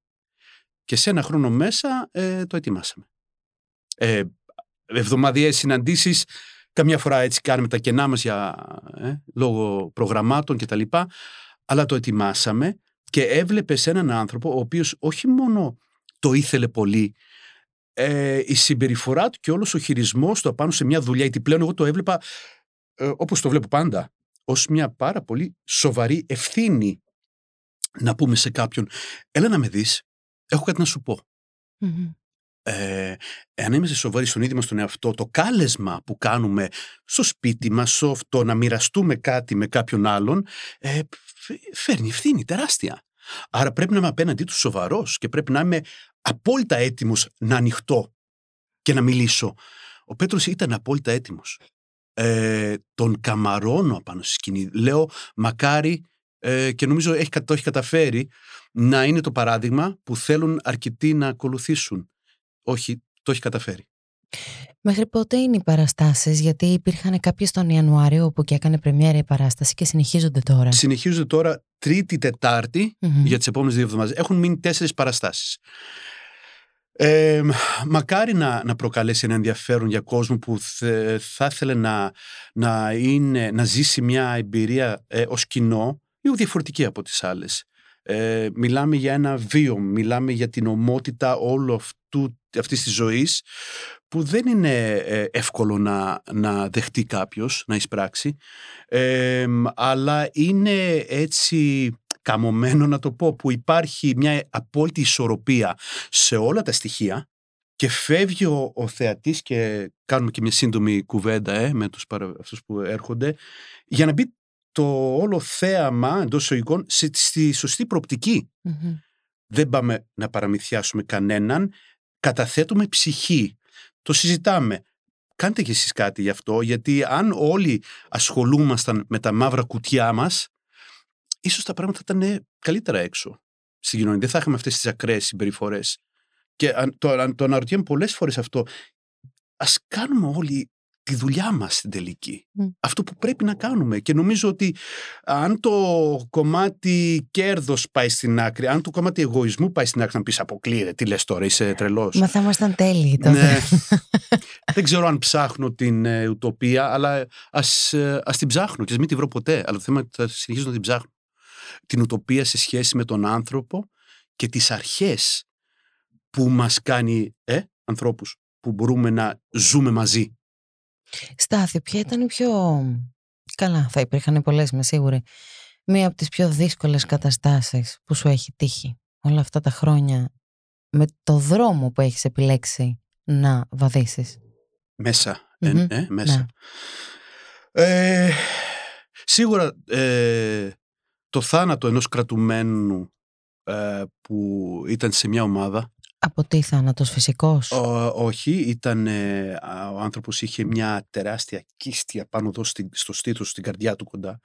Και σε ένα χρόνο μέσα ε, το ετοιμάσαμε. Ε, εβδομαδιαίες συναντήσεις, καμιά φορά έτσι κάνουμε τα κενά μας για, ε, λόγω προγραμμάτων και τα λοιπά, αλλά το ετοιμάσαμε και έβλεπες έναν άνθρωπο ο οποίος όχι μόνο το ήθελε πολύ, ε, η συμπεριφορά του και όλος ο χειρισμός του απάνω σε μια δουλειά, γιατί πλέον εγώ το έβλεπα ε, όπως το βλέπω πάντα, ως μια πάρα πολύ σοβαρή ευθύνη να πούμε σε κάποιον έλα να με δεις, έχω κάτι να σου πω. Μμμ. Ε, εάν είμαστε σοβαροί στον ίδιο μας τον εαυτό, το κάλεσμα που κάνουμε στο σπίτι μας, στο αυτό, να μοιραστούμε κάτι με κάποιον άλλον, ε, φ- φέρνει ευθύνη τεράστια. Άρα πρέπει να είμαι απέναντί του σοβαρός και πρέπει να είμαι απόλυτα έτοιμος να ανοιχτώ και να μιλήσω. Ο Πέτρος ήταν απόλυτα έτοιμος. Ε, τον καμαρώνω απάνω στη σκηνή. Λέω μακάρι ε, και νομίζω έχει, κα- το έχει καταφέρει να είναι το παράδειγμα που θέλουν αρκετοί να ακολουθήσουν. Όχι, το έχει καταφέρει. Μέχρι πότε είναι οι παραστάσεις, γιατί υπήρχαν κάποιες τον Ιανουάριο όπου και έκανε πρεμιέρα η παράσταση και συνεχίζονται τώρα. Συνεχίζονται τώρα Τρίτη, Τετάρτη Μμμ. για τις επόμενες δύο εβδομάδες. Έχουν μείνει τέσσερις παραστάσεις. Ε, μακάρι να, να προκαλέσει ένα ενδιαφέρον για κόσμο που θε- θα ήθελε να, να, είναι, να ζήσει μια εμπειρία ε, ως κοινό λίγο διαφορετική από τις άλλες. Ε, μιλάμε για ένα βίο, μιλάμε για την ομότητα όλου αυτού αυτής της ζωής που δεν είναι ε, εύκολο να, να δεχτεί κάποιος, να εισπράξει ε, αλλά είναι έτσι καμωμένο να το πω που υπάρχει μια απόλυτη ισορροπία σε όλα τα στοιχεία και φεύγει ο, ο θεατής και κάνουμε και μια σύντομη κουβέντα ε, με τους παρα, αυτούς που έρχονται για να μπει το όλο θέαμα εντός εισαγωγικών στη σωστή Δεν πάμε να παραμυθιάσουμε κανέναν, καταθέτουμε ψυχή. Το συζητάμε. Κάντε κι εσείς κάτι γι' αυτό, γιατί αν όλοι ασχολούμασταν με τα μαύρα κουτιά μας, ίσως τα πράγματα θα ήταν καλύτερα έξω στην κοινωνία. Δεν θα είχαμε αυτές τις ακραίες συμπεριφορές. Και το, το αναρωτιέμαι πολλές φορές αυτό. Ας κάνουμε όλοι τη δουλειά μας στην τελική. Αυτό που πρέπει να κάνουμε. Και νομίζω ότι αν το κομμάτι κέρδος πάει στην άκρη, αν το κομμάτι εγωισμού πάει στην άκρη, να πεις αποκλείεται, τι λες τώρα, είσαι τρελός. Μα θα ήμασταν τέλειοι τότε. Ναι. Δεν ξέρω αν ψάχνω την ε, ουτοπία, αλλά ας, ε, ας την ψάχνω και ας μην τη βρω ποτέ. Αλλά το θέμα είναι ότι θα συνεχίσω να την ψάχνω. Την ουτοπία σε σχέση με τον άνθρωπο και τις αρχές που μας κάνει ε, ανθρώπους που μπορούμε να ζούμε μαζί. Στάθη, ποια ήταν η πιο... Καλά, θα υπήρχαν πολλές, με σίγουρη. Μία από τις πιο δύσκολες καταστάσεις που σου έχει τύχει όλα αυτά τα χρόνια με το δρόμο που έχεις επιλέξει να βαδίσεις; Μέσα, ε, ε, μέσα. Ναι. Ε, σίγουρα ε, το θάνατο ενός κρατουμένου που ήταν σε μια ομάδα από τι θάνατος φυσικός; όχι, ήταν, ο άνθρωπος είχε μια τεράστια κύστη πάνω εδώ στο στήθος, στην καρδιά του κοντά.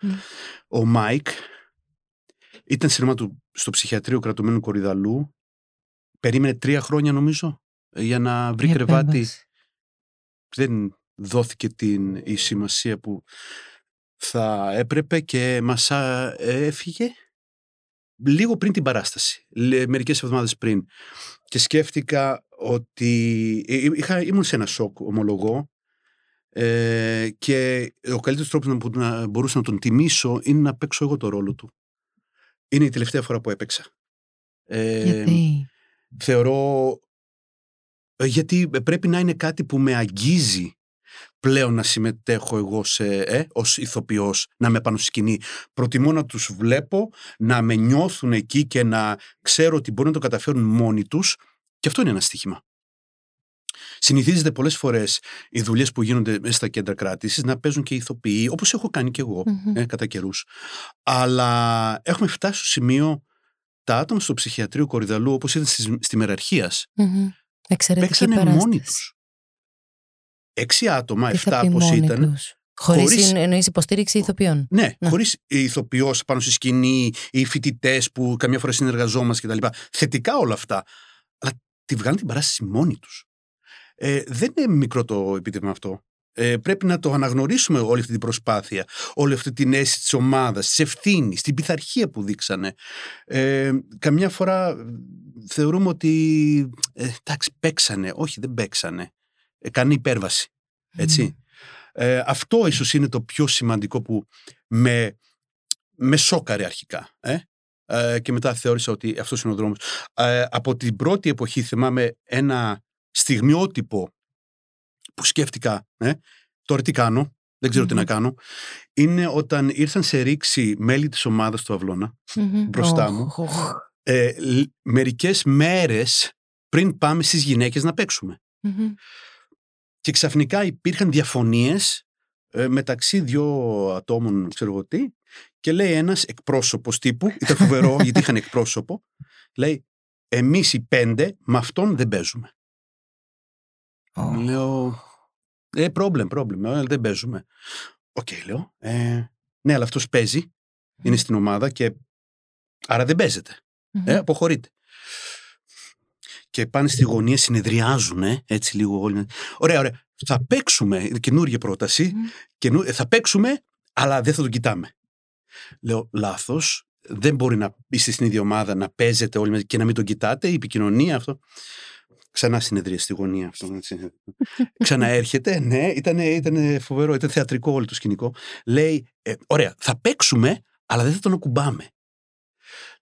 Ο Μάικ ήταν σειρμά του στο ψυχιατρείο κρατουμένων Κορυδαλλού. Περίμενε τρία χρόνια νομίζω για να βρει κρεβάτι. Δεν δόθηκε την, η σημασία που θα έπρεπε και μας έφυγε λίγο πριν την παράσταση, μερικές εβδομάδες πριν. Και σκέφτηκα ότι ε, ε, είχα, ήμουν σε ένα σοκ, ομολογώ, ε, και ο καλύτερος τρόπος που να μπορούσα να τον τιμήσω είναι να παίξω εγώ το ρόλο του. Είναι η τελευταία φορά που έπαιξα. Ε, γιατί; Θεωρώ... Γιατί πρέπει να είναι κάτι που με αγγίζει πλέον να συμμετέχω εγώ σε, ε, ως ηθοποιός, να με πάνω στη σκηνή. Προτιμώ να τους βλέπω, να με νιώθουν εκεί και να ξέρω ότι μπορούν να το καταφέρουν μόνοι τους και αυτό είναι ένα στοίχημα. Συνηθίζεται πολλές φορές οι δουλειές που γίνονται μέσα στα κέντρα κράτησης να παίζουν και ηθοποιοί, όπως έχω κάνει και εγώ ε, κατά καιρούς. Αλλά έχουμε φτάσει στο σημείο τα άτομα στο ψυχιατρίο Κορυδαλού, όπως ήταν στη, στη μεραρχίας, mm-hmm. παίξανε μόνοι τους έξι άτομα, εφτά πώς ήταν. Χωρίς χωρίς... εννοείς υποστήριξη ηθοποιών; Ναι, ναι. χωρίς ηθοποιός πάνω στη σκηνή, οι φοιτητές που καμιά φορά συνεργαζόμαστε κτλ. Θετικά όλα αυτά. Αλλά τη βγάλουν την παράσταση μόνοι τους. Ε, δεν είναι μικρό το επίτευγμα αυτό. Ε, πρέπει να το αναγνωρίσουμε όλη αυτή την προσπάθεια, όλη αυτή την αίσθηση της ομάδας, της ευθύνης, την πειθαρχία που δείξανε. Ε, καμιά φορά θεωρούμε ότι ε, εντάξει, παίξανε. Όχι, δεν παίξανε κάνει υπέρβαση. Έτσι. Ε, αυτό ίσως είναι το πιο σημαντικό που με, με σόκαρε αρχικά. Ε; Ε, και μετά θεώρησα ότι αυτός είναι ο δρόμος. Ε, από την πρώτη εποχή θυμάμαι ένα στιγμιότυπο που σκέφτηκα ε, τώρα τι κάνω, δεν ξερω τι να κάνω, είναι όταν ήρθαν σε ρήξη μέλη της ομάδας του αυλωνα μπροστά μου ε, μερικές μέρες πριν πάμε στις γυναίκες να παίξουμε και ξαφνικά υπήρχαν διαφωνίες ε, μεταξύ δύο ατόμων, ξέρω εγώ τι, και λέει ένας εκπρόσωπος τύπου, ήταν φοβερό γιατί είχαν εκπρόσωπο, λέει εμείς οι πέντε με αυτόν δεν παίζουμε. Ω. Λέω, ε, πρόβλημα, πρόβλημα, δεν παίζουμε. OK, okay, λέω, ε, ναι, αλλά αυτός παίζει, είναι στην ομάδα και άρα δεν παίζετε. Ε, αποχωρείτε και πάνε στη γωνία, συνεδριάζουν, έτσι λίγο όλοι. Ωραία, ωραία. Θα παίξουμε, καινούργια πρόταση, μμ. θα παίξουμε, αλλά δεν θα τον κοιτάμε. Λέω, λάθος. Δεν μπορεί να είστε στην ίδια ομάδα, να παίζετε όλοι μαζί και να μην τον κοιτάτε. Η επικοινωνία αυτό. Ξανά συνεδρία στη γωνία αυτό. Έτσι. Ξαναέρχεται, ναι, ήταν, ήταν φοβερό, ήταν θεατρικό όλο το σκηνικό. Λέει, ε, ωραία, θα παίξουμε, αλλά δεν θα τον ακουμπάμε.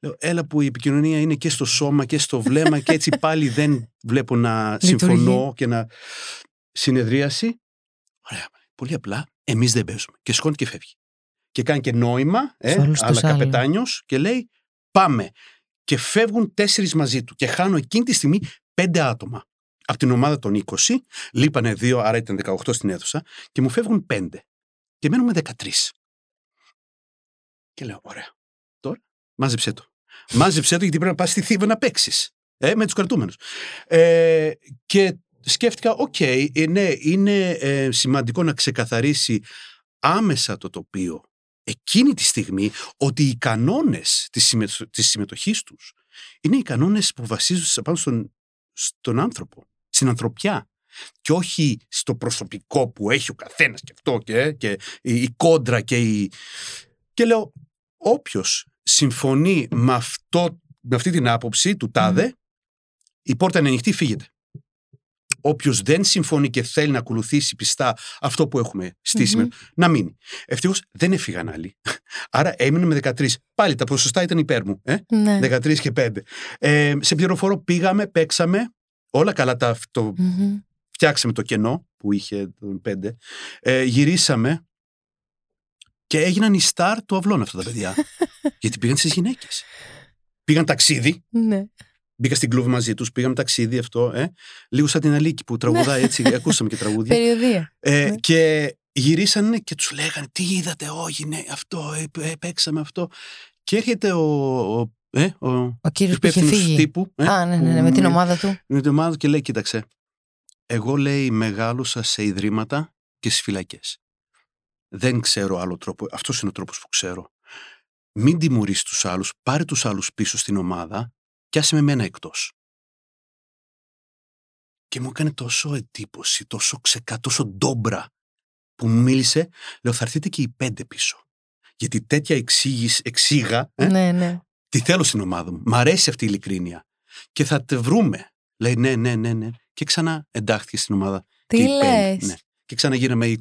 Λέω, έλα που η επικοινωνία είναι και στο σώμα και στο βλέμμα και έτσι πάλι δεν βλέπω να συμφωνώ και να συνεδρίαση. Ωραία. Πολύ απλά, εμείς δεν παίζουμε. Και σηκώνει και φεύγει. Και κάνει και νόημα, ε, αλλά καπετάνιος, και λέει: Πάμε. Και φεύγουν τέσσερις μαζί του. Και χάνω εκείνη τη στιγμή πέντε άτομα. Από την ομάδα των 20, λείπανε δύο, άρα ήταν 18 στην αίθουσα, και μου φεύγουν πέντε. Και μένουμε 13. Και λέω: Ωραία. Τώρα μάζεψέ το. Μάζεψέ το γιατί πρέπει να πας στη Θήβα να παίξεις. Ε, με τους κρατούμενους. Ε, και σκέφτηκα, OK, okay, ε, ναι, είναι ε, σημαντικό να ξεκαθαρίσει άμεσα το τοπίο εκείνη τη στιγμή ότι οι κανόνες της, συμμετοχή της συμμετοχής τους είναι οι κανόνες που βασίζονται πάνω στον, στον άνθρωπο, στην ανθρωπιά και όχι στο προσωπικό που έχει ο καθένας και αυτό και, και η, κόντρα και η... Και λέω, όποιος συμφωνεί με, αυτό, με αυτή την άποψη του τάδε, η πόρτα είναι ανοιχτή, φύγετε. Όποιος δεν συμφωνεί και θέλει να ακολουθήσει πιστά αυτό που έχουμε στήσει, να μείνει. Ευτυχώς δεν έφυγαν άλλοι. Άρα έμεινε με 13. Πάλι τα ποσοστά ήταν υπέρ μου. Ε; 13 ναι. και 5. Ε, σε πληροφορώ πήγαμε, παίξαμε. Όλα καλά τα, το, φτιάξαμε το κενό που είχε τον 5. Ε, γυρίσαμε και έγιναν οι στάρ του αυλών αυτά τα παιδιά. γιατί πήγαν στις γυναίκες. Πήγαν ταξίδι. Ναι. Μπήκα στην κλούβ μαζί τους, πήγαμε ταξίδι αυτό. Ε, λίγο σαν την Αλίκη που τραγουδάει έτσι. ακούσαμε και τραγούδια. Περιοδία. Ε, ναι. Και γυρίσανε και τους λέγανε Τι είδατε, Όχι, ναι, αυτό, ε, ε, παίξαμε αυτό. Και έρχεται ο, ο, ε, ο, ο κύριος που είχε φύγει. Τύπου, ε, Α, ναι, ναι, ναι, με την ομάδα του. Με την ομάδα του και λέει: Κοίταξε, εγώ λέει μεγάλωσα σε ιδρύματα και στις φυλακές. Δεν ξέρω άλλο τρόπο. Αυτός είναι ο τρόπος που ξέρω. Μην τιμωρήσει τους άλλους, πάρε τους άλλους πίσω στην ομάδα και άσε με μένα εκτός. Και μου έκανε τόσο εντύπωση, τόσο ξεκά, τόσο ντόμπρα που μου μίλησε, λέω θα έρθετε και οι πέντε πίσω. Γιατί τέτοια εξήγηση, εξήγα, ε, ναι, ναι. τη θέλω στην ομάδα μου. Μ' αρέσει αυτή η ειλικρίνεια. Και θα τε βρούμε. Λέει ναι, ναι, ναι, ναι. Και ξανά εντάχθηκε στην ομάδα. Τι και λες. Ναι. Και ξανά γίναμε 20.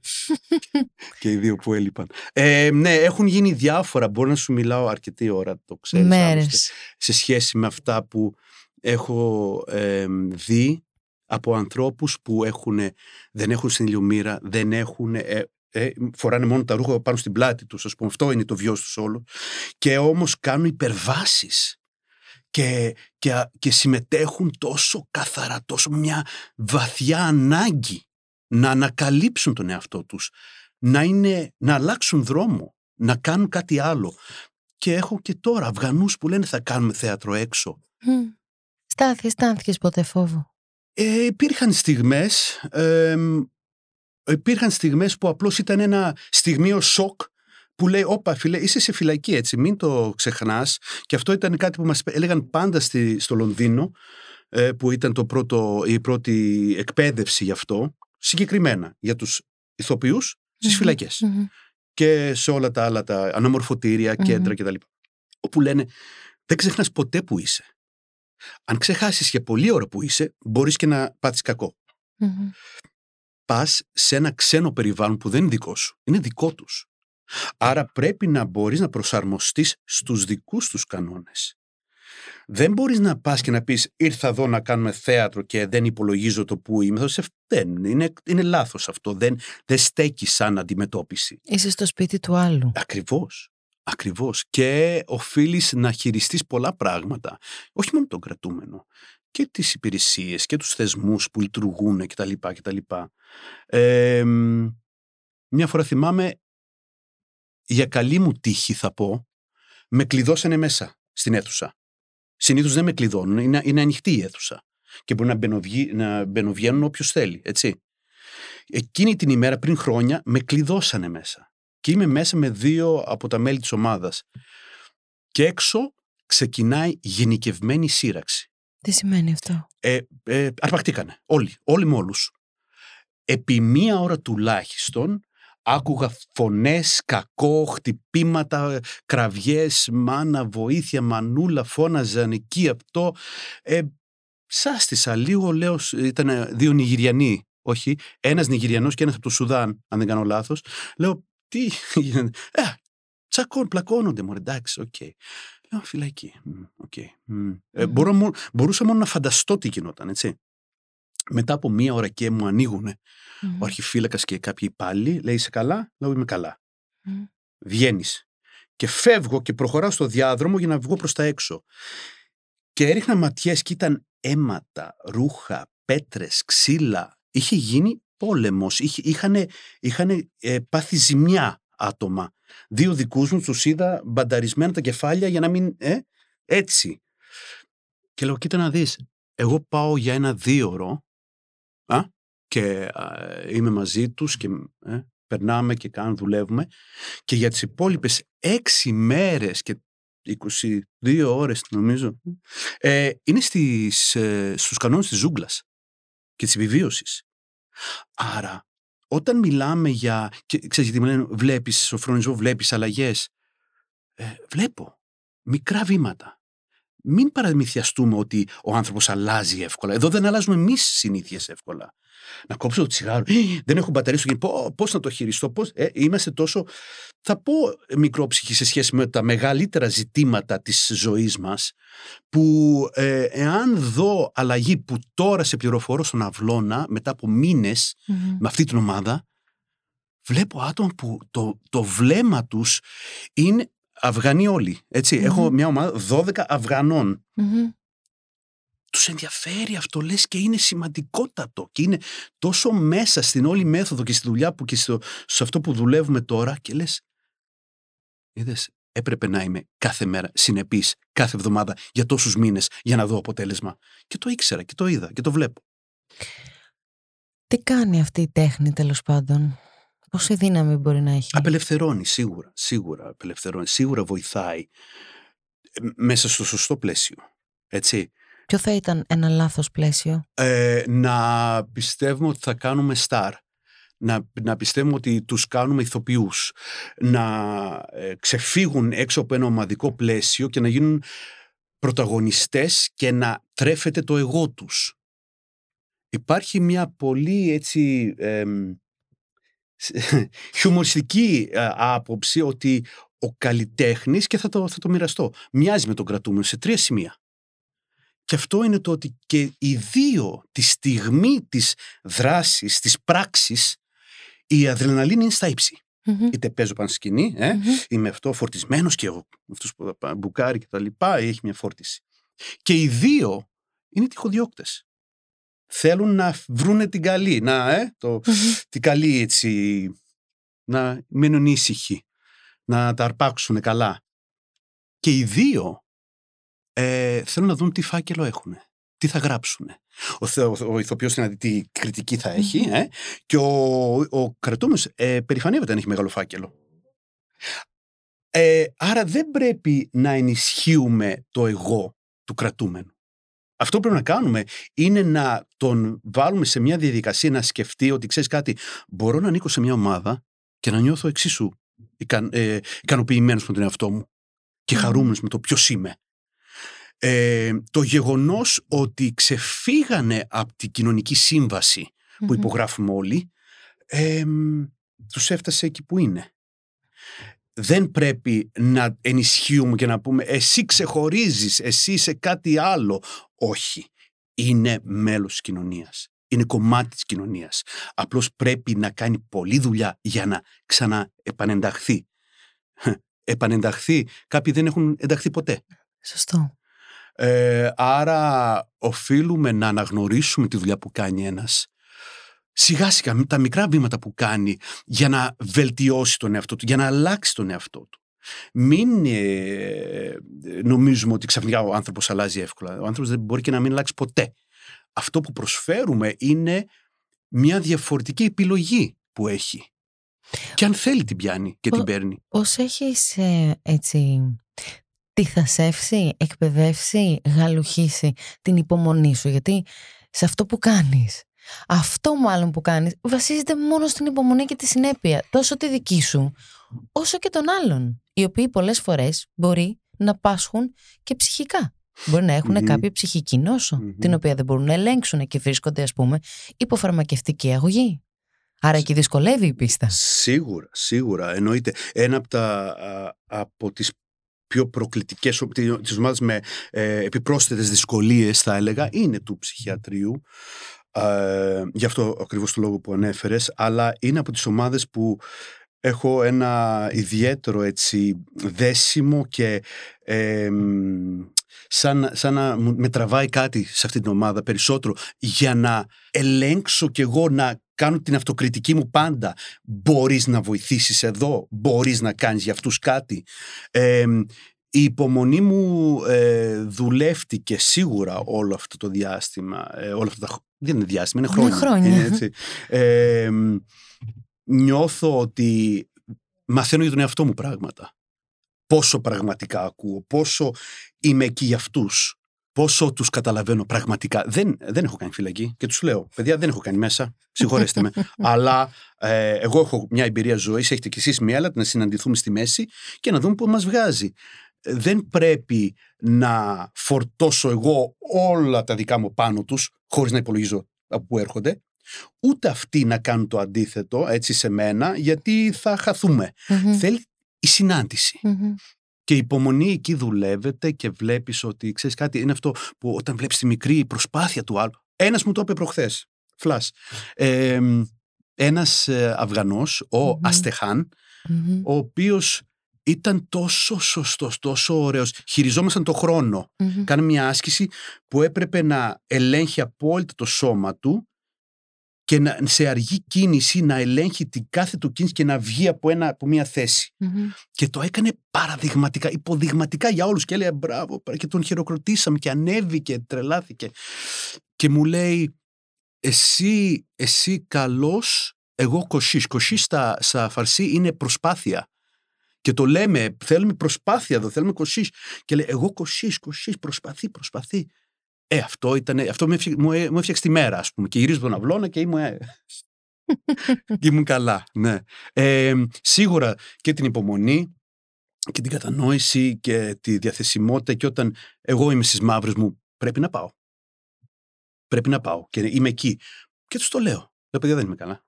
και οι δύο που έλειπαν. Ε, ναι, έχουν γίνει διάφορα. Μπορώ να σου μιλάω αρκετή ώρα, το ξέρεις. Μέρες. σε σχέση με αυτά που έχω ε, δει από ανθρώπους που έχουν, δεν έχουν συνηλιομήρα, δεν έχουν... Ε, ε, φοράνε μόνο τα ρούχα πάνω στην πλάτη τους, ας πούμε, αυτό είναι το βιός τους όλο. Και όμως κάνουν υπερβάσεις και, και, και συμμετέχουν τόσο καθαρά, τόσο μια βαθιά ανάγκη να ανακαλύψουν τον εαυτό τους, να, είναι, να αλλάξουν δρόμο, να κάνουν κάτι άλλο. Και έχω και τώρα Αφγανούς που λένε θα κάνουμε θέατρο έξω. Mm. Στάθηκες, στάθηκες ποτέ φόβο; Ε, υπήρχαν στιγμές, ε, υπήρχαν στιγμές που απλώς ήταν ένα στιγμίο σοκ που λέει, όπα φίλε, είσαι σε φυλακή έτσι, μην το ξεχνάς. Και αυτό ήταν κάτι που μας έλεγαν πάντα στη, στο Λονδίνο, ε, που ήταν το πρώτο, η πρώτη εκπαίδευση γι' αυτό συγκεκριμένα για τους ηθοποιούς στις φυλακες και σε όλα τα άλλα τα αναμορφωτήρια, κέντρα κτλ. Όπου λένε δεν ξεχνάς ποτέ που είσαι. Αν ξεχάσεις για πολλή ώρα που είσαι, μπορείς και να πάθεις κακό. Πας σε ένα ξένο περιβάλλον που δεν είναι δικό σου. Είναι δικό τους. Άρα πρέπει να μπορείς να προσαρμοστείς στους δικούς τους κανόνες. Δεν μπορείς να πας και να πεις Ήρθα εδώ να κάνουμε θέατρο και δεν υπολογίζω το που είμαι. Δεν είναι, είναι λάθος αυτό. Δεν, δεν στέκει σαν αντιμετώπιση. Είσαι στο σπίτι του άλλου. Ακριβώς. Ακριβώς. Και οφείλεις να χειριστείς πολλά πράγματα. Όχι μόνο τον κρατούμενο. Και τις υπηρεσίες και τους θεσμούς που λειτουργούν κτλ. κτλ. Ε, μια φορά θυμάμαι, για καλή μου τύχη θα πω, με κλειδώσανε μέσα στην αίθουσα. Συνήθως δεν με κλειδώνουν, είναι, είναι ανοιχτή η αίθουσα. Και μπορεί να, μπαινοβγεί, να μπαινοβγαίνουν όποιος θέλει, έτσι. Εκείνη την ημέρα πριν χρόνια με κλειδώσανε μέσα. Και είμαι μέσα με δύο από τα μέλη της ομάδας. Και έξω ξεκινάει γενικευμένη σύραξη. Τι σημαίνει αυτό; Ε, ε, αρπακτήκανε όλοι, όλοι με όλους. Επί μία ώρα τουλάχιστον άκουγα φωνές, κακό, χτυπήματα, κραυγές, μάνα, βοήθεια, μανούλα, φώναζαν εκεί αυτό. Ε, σάστισα λίγο, λέω, ήταν δύο Νιγηριανοί, όχι, ένας Νιγηριανός και ένας από το Σουδάν, αν δεν κάνω λάθος. Λέω, τι γίνεται, ε, τσακών, πλακώνονται, μου εντάξει, OK. Okay. Λέω φυλακή. Μμ, οκ. Μμ. Ε, μπορώ μόνο- μπορούσα μόνο να φανταστώ τι γινόταν, έτσι. Μετά από μία ώρα και μου ανοίγουν Μμμ. ο αρχιφύλακας και κάποιοι υπάλληλοι, λέει: Είσαι καλά, λέω: Είμαι καλά. Μμ. Βγαίνεις. Και φεύγω και προχωράω στο διάδρομο για να βγω προς τα έξω. Και έριχνα ματιές και ήταν αίματα, ρούχα, πέτρες, ξύλα. Είχε γίνει πόλεμος. Είχαν είχανε, ε, πάθει ζημιά άτομα. Δύο δικούς μου τους είδα μπανταρισμένα τα κεφάλια για να μην. Ε, έτσι. Και λέω: Κοίτα να δεις. Εγώ πάω για ένα δίωρο α, και α, είμαι μαζί τους και ε, περνάμε και κάνουμε, δουλεύουμε. Και για τις υπόλοιπες έξι μέρες και 22 ώρες νομίζω ε, είναι στις, ε, στους κανόνες της ζούγκλας και της επιβίωσης. Άρα όταν μιλάμε για, και ξέρεις γιατί μου λένε βλέπεις σοφρονισμό, βλέπεις αλλαγές ε, βλέπω μικρά βήματα μην παραμυθιαστούμε ότι ο άνθρωπος αλλάζει εύκολα. Εδώ δεν αλλάζουμε εμείς συνήθειες εύκολα. Να κόψω το τσιγάρο. «Ε, Δεν έχω μπαταρία στο κινητό. Πώς να το χειριστώ. Πώς... Ε, είμαστε τόσο. Θα πω μικρόψυχοι σε σχέση με τα μεγαλύτερα ζητήματα της ζωής μας που ε, εάν δω αλλαγή που τώρα σε πληροφορώ στον Αυλώνα μετά από μήνες Μμμ. με αυτή την ομάδα βλέπω άτομα που το, το βλέμμα τους είναι Αυγανοί όλοι. Έτσι. Μμμ. Έχω μια ομάδα 12 Αυγανών. Μμμ. Τους ενδιαφέρει αυτό λες και είναι σημαντικότατο και είναι τόσο μέσα στην όλη μέθοδο και στη δουλειά που και στο, σε αυτό που δουλεύουμε τώρα και λες είδες έπρεπε να είμαι κάθε μέρα συνεπής κάθε εβδομάδα για τόσους μήνες για να δω αποτέλεσμα και το ήξερα και το είδα και το βλέπω Τι κάνει αυτή η τέχνη τέλος πάντων, Πόση δύναμη μπορεί να έχει; Απελευθερώνει σίγουρα, σίγουρα απελευθερώνει, σίγουρα βοηθάει ε, μέσα στο σωστό πλαίσιο. Έτσι. Ποιο θα ήταν ένα λάθος πλαίσιο; Ε, να πιστεύουμε ότι θα κάνουμε star. Να, να πιστεύουμε ότι τους κάνουμε ηθοποιούς. Να ε, ξεφύγουν έξω από ένα ομαδικό πλαίσιο και να γίνουν πρωταγωνιστές και να τρέφεται το εγώ τους. Υπάρχει μια πολύ έτσι εμ, χιουμοριστική ε, άποψη ότι ο καλλιτέχνης και θα το, θα το μοιραστώ μοιάζει με τον κρατούμενο σε τρία σημεία. Και αυτό είναι το ότι και οι δύο τη στιγμή της δράσης, της πράξης η αδρεναλίνη είναι στα ύψη. Μμμ. Είτε παίζω πάνω στη σκηνή, ε, Μμμ. είμαι αυτό φορτισμένος και εγώ, αυτός που πα- μπουκάρει και τα λοιπά, έχει μια φόρτιση. Και οι δύο είναι τυχοδιώκτες. Θέλουν να βρούνε την καλή, να, ε, το, Μμμ. την καλή έτσι, να μείνουν ήσυχοι, να τα αρπάξουν καλά. Και οι δύο ε, θέλουν να δουν τι φάκελο έχουν, τι θα γράψουν. Ο, θε- ο, ο ηθοποιός θέλει να δει τι κριτική θα έχει Μμμ. ε, και ο, ο κρατούμενος ε, περηφανεύεται αν έχει μεγάλο φάκελο. Ε, άρα δεν πρέπει να ενισχύουμε το εγώ του κρατούμενου. Αυτό που πρέπει να κάνουμε είναι να τον βάλουμε σε μια διαδικασία να σκεφτεί ότι ξέρεις κάτι, μπορώ να ανήκω σε μια ομάδα και να νιώθω εξίσου ικαν, ε, ικανοποιημένος με τον εαυτό μου και Μμμ. χαρούμενος με το ποιος είμαι. Ε, το γεγονός ότι ξεφύγανε από την κοινωνική σύμβαση που Μμμ. υπογράφουμε όλοι, ε, τους έφτασε εκεί που είναι. Δεν πρέπει να ενισχύουμε και να πούμε εσύ ξεχωρίζεις, εσύ είσαι κάτι άλλο. Όχι. Είναι μέλος της κοινωνίας. Είναι κομμάτι της κοινωνίας. Απλώς πρέπει να κάνει πολλή δουλειά για να ξαναεπανενταχθεί. Επανενταχθεί. Κάποιοι δεν έχουν ενταχθεί ποτέ. Σωστό. Ε, άρα οφείλουμε να αναγνωρίσουμε τη δουλειά που κάνει ένας σιγά σιγά τα μικρά βήματα που κάνει για να βελτιώσει τον εαυτό του, για να αλλάξει τον εαυτό του. Μην ε, νομίζουμε ότι ξαφνικά ο άνθρωπος αλλάζει εύκολα. Ο άνθρωπος δεν μπορεί και να μην αλλάξει ποτέ. Αυτό που προσφέρουμε είναι μια διαφορετική επιλογή που έχει. Και αν θέλει την πιάνει και την Ο- παίρνει. Πώς έχεις ε, έτσι τυθασεύσει, εκπαιδεύσει, γαλουχίσει την υπομονή σου γιατί σε αυτό που κάνεις αυτό μάλλον που κάνεις βασίζεται μόνο στην υπομονή και τη συνέπεια τόσο τη δική σου όσο και των άλλων οι οποίοι πολλές φορές μπορεί να πάσχουν και ψυχικά μπορεί να έχουν Μμμ. κάποια ψυχική νόσο Μμμ. την οποία δεν μπορούν να ελέγξουν και βρίσκονται ας πούμε υπό φαρμακευτική αγωγή άρα εκεί δυσκολεύει η πίστα Σίγουρα, σίγουρα. Εννοείται. Ένα από, τα, α, από τις πιο προκλητικές, τις ομάδες με ε, επιπρόσθετες δυσκολίες θα έλεγα, είναι του ψυχιατρίου. Ε, γι' αυτό ακριβώς το λόγο που ανέφερες, αλλά είναι από τις ομάδες που έχω ένα ιδιαίτερο έτσι δέσιμο και σαν, σαν να με τραβάει κάτι σε αυτή την ομάδα περισσότερο για να ελέγξω κι εγώ να κάνω την αυτοκριτική μου πάντα. Μπορείς να βοηθήσεις εδώ, μπορείς να κάνεις για αυτούς κάτι. η υπομονή μου ε, δουλεύτηκε σίγουρα όλο αυτό το διάστημα. Ε, όλα αυτά τα, δεν είναι διάστημα, είναι χρόνια. χρόνια. Είναι έτσι. Ε, νιώθω ότι μαθαίνω για τον εαυτό μου πράγματα. Πόσο πραγματικά ακούω, πόσο είμαι εκεί για αυτούς, πόσο τους καταλαβαίνω πραγματικά. Δεν, δεν έχω κάνει φυλακή και τους λέω, παιδιά δεν έχω κάνει μέσα, συγχωρέστε με, αλλά ε, εγώ έχω μια εμπειρία ζωής, έχετε κι εσείς μια, αλλά να συναντηθούμε στη μέση και να δούμε πού μας βγάζει. Δεν πρέπει να φορτώσω εγώ όλα τα δικά μου πάνω τους, χωρίς να υπολογίζω από πού έρχονται ούτε αυτοί να κάνουν το αντίθετο έτσι σε μένα γιατί θα χαθούμε. Θέλει η συναντηση Και η υπομονή εκεί δουλεύεται και βλέπεις ότι ξέρεις κάτι είναι αυτό που όταν βλέπεις τη μικρή προσπάθεια του άλλου. Ένας μου το είπε προχθές, φλάς. Ε, ένας Αυγανός, ο αστεχαν ο οποίος ήταν τόσο σωστός, τόσο ωραίος. Χειριζόμασταν το χρόνο. Mm-hmm. μια άσκηση που έπρεπε να ελέγχει απόλυτα το σώμα του και να, σε αργή κίνηση να ελέγχει την κάθε του κίνηση και να βγει από, ένα, από μια θεση Και το έκανε παραδειγματικά, υποδειγματικά για όλους και έλεγε μπράβο και τον χειροκροτήσαμε και ανέβηκε, τρελάθηκε. Και μου λέει εσύ, εσύ καλός, εγώ κοσίς. Κοσίς στα, στα φαρσί είναι προσπάθεια. Και το λέμε, θέλουμε προσπάθεια εδώ, θέλουμε κοσίς. Και λέει, εγώ κοσίς, κοσίς, προσπαθεί, προσπαθεί. Ε, αυτό, ήταν, αυτό μου, έφτιαξε, μου, μου έφτιαξε τη μέρα, ας πούμε. Και γυρίζω τον αυλώνα και ήμουν, ε, ήμουν καλά, ναι. Ε, σίγουρα και την υπομονή και την κατανόηση και τη διαθεσιμότητα και όταν εγώ είμαι στις μαύρες μου, πρέπει να πάω. Πρέπει να πάω και είμαι εκεί. Και τους το λέω. Λέω, παιδιά, δεν είμαι καλά.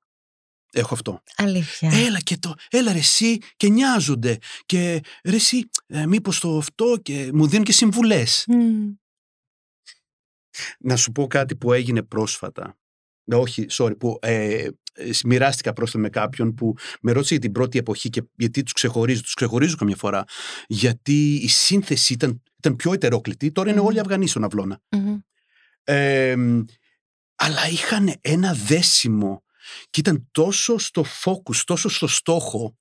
Έχω αυτό. Αλήθεια. Έλα και το, έλα ρε εσύ και νοιάζονται και ρε εσύ ε, μήπως το αυτό και μου δίνουν και συμβουλές. Να σου πω κάτι που έγινε πρόσφατα. Ε, όχι, sorry, που ε, ε, μοιράστηκα πρόσφατα με κάποιον που με ρώτησε για την πρώτη εποχή και γιατί τους ξεχωρίζω. Τους ξεχωρίζω καμιά φορά γιατί η σύνθεση ήταν, ήταν πιο ετερόκλητη. Τώρα είναι όλοι Αυγανοί στον αυλωνα αλλά είχαν ένα δέσιμο και ήταν τόσο στο focus, τόσο στο στόχο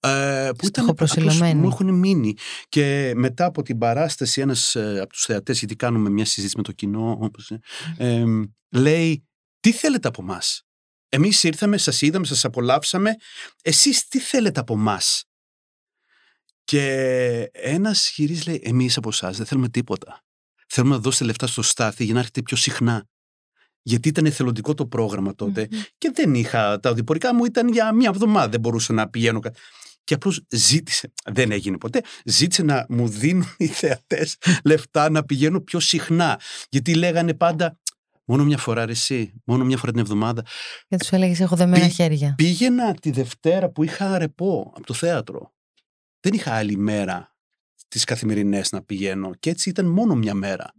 ε, που ήταν προσιλωμένοι. Μου έχουν μείνει. Και μετά από την παράσταση, ένας ε, από τους θεατές, γιατί κάνουμε μια συζήτηση με το κοινό, όπως, ε, λέει: Τι θέλετε από εμά. Εμείς ήρθαμε, σας είδαμε, σας απολαύσαμε. Εσείς τι θέλετε από εμά. Και ένας χειρή λέει: Εμείς από εσάς δεν θέλουμε τίποτα. Θέλουμε να δώσετε λεφτά στο στάθι για να έρχεται πιο συχνά. Γιατί ήταν εθελοντικό το πρόγραμμα και δεν είχα. Τα οδηπορικά μου ήταν για μία εβδομάδα. Δεν μπορούσα να πηγαίνω και απλώς ζήτησε, δεν έγινε ποτέ, ζήτησε να μου δίνουν οι θεατές λεφτά να πηγαίνω πιο συχνά. Γιατί λέγανε πάντα, Μόνο μια φορά ρε εσύ, μόνο μια φορά την εβδομάδα. Και τους έλεγες: Έχω δεμένα Πή, χέρια. Πήγαινα τη Δευτέρα που είχα ρεπό από το θέατρο. Δεν είχα άλλη μέρα τις καθημερινές να πηγαίνω. Και έτσι ήταν μόνο μια μέρα.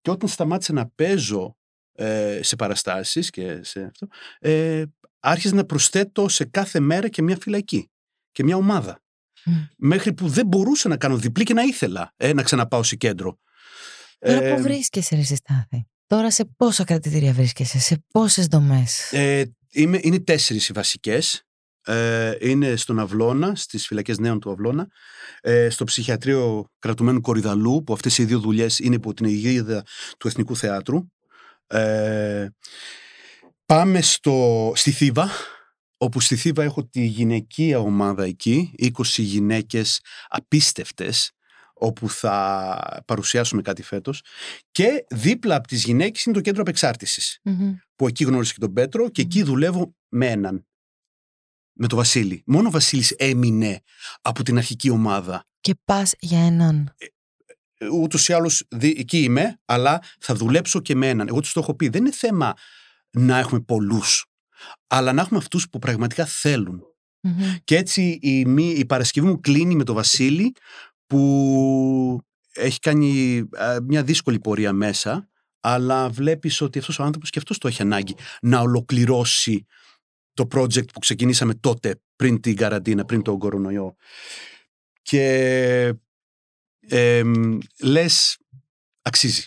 Και όταν σταμάτησα να παίζω ε, σε παραστάσεις και σε αυτό, ε, άρχισα να προσθέτω σε κάθε μέρα και μια φυλακή και μια ομάδα. Μέχρι που δεν μπορούσα να κάνω διπλή και να ήθελα ε, να ξαναπάω σε κέντρο. Τώρα ε, πού βρίσκεσαι, Ρε Στάθη. Τώρα σε πόσα κρατητήρια βρίσκεσαι, σε πόσες δομές; Ε, είναι τέσσερις οι βασικές. Ε, είναι στον Αυλώνα, στις φυλακές νέων του Αυλώνα, ε, στο ψυχιατρίο κρατουμένου Κορυδαλού, που αυτές οι δύο δουλειές είναι υπό την αιγίδα του Εθνικού Θεάτρου. Ε, πάμε στο, στη Θήβα, όπου στη Θήβα έχω τη γυναικεία ομάδα εκεί, 20 γυναίκες απίστευτες, όπου θα παρουσιάσουμε κάτι φέτος και δίπλα από τις γυναίκες είναι το κέντρο που εκεί γνώρισε και τον Πέτρο και εκεί δουλεύω με έναν με τον Βασίλη. Μόνο ο Βασίλης έμεινε από την αρχική ομάδα. Και πας για έναν. Ε, ε, ούτως ή άλλως εκεί είμαι, αλλά θα δουλέψω και με έναν. Εγώ τους το έχω πει. Δεν είναι θέμα να έχουμε πολλούς αλλά να έχουμε αυτούς που πραγματικά Και έτσι η, η Παρασκευή μου κλείνει με το Βασίλη που έχει κάνει μια δύσκολη πορεία μέσα αλλά βλέπεις ότι αυτός ο άνθρωπος και αυτός το έχει ανάγκη να ολοκληρώσει το project που ξεκινήσαμε τότε πριν την καραντίνα, πριν τον κορονοϊό. Και ε, λες αξίζει.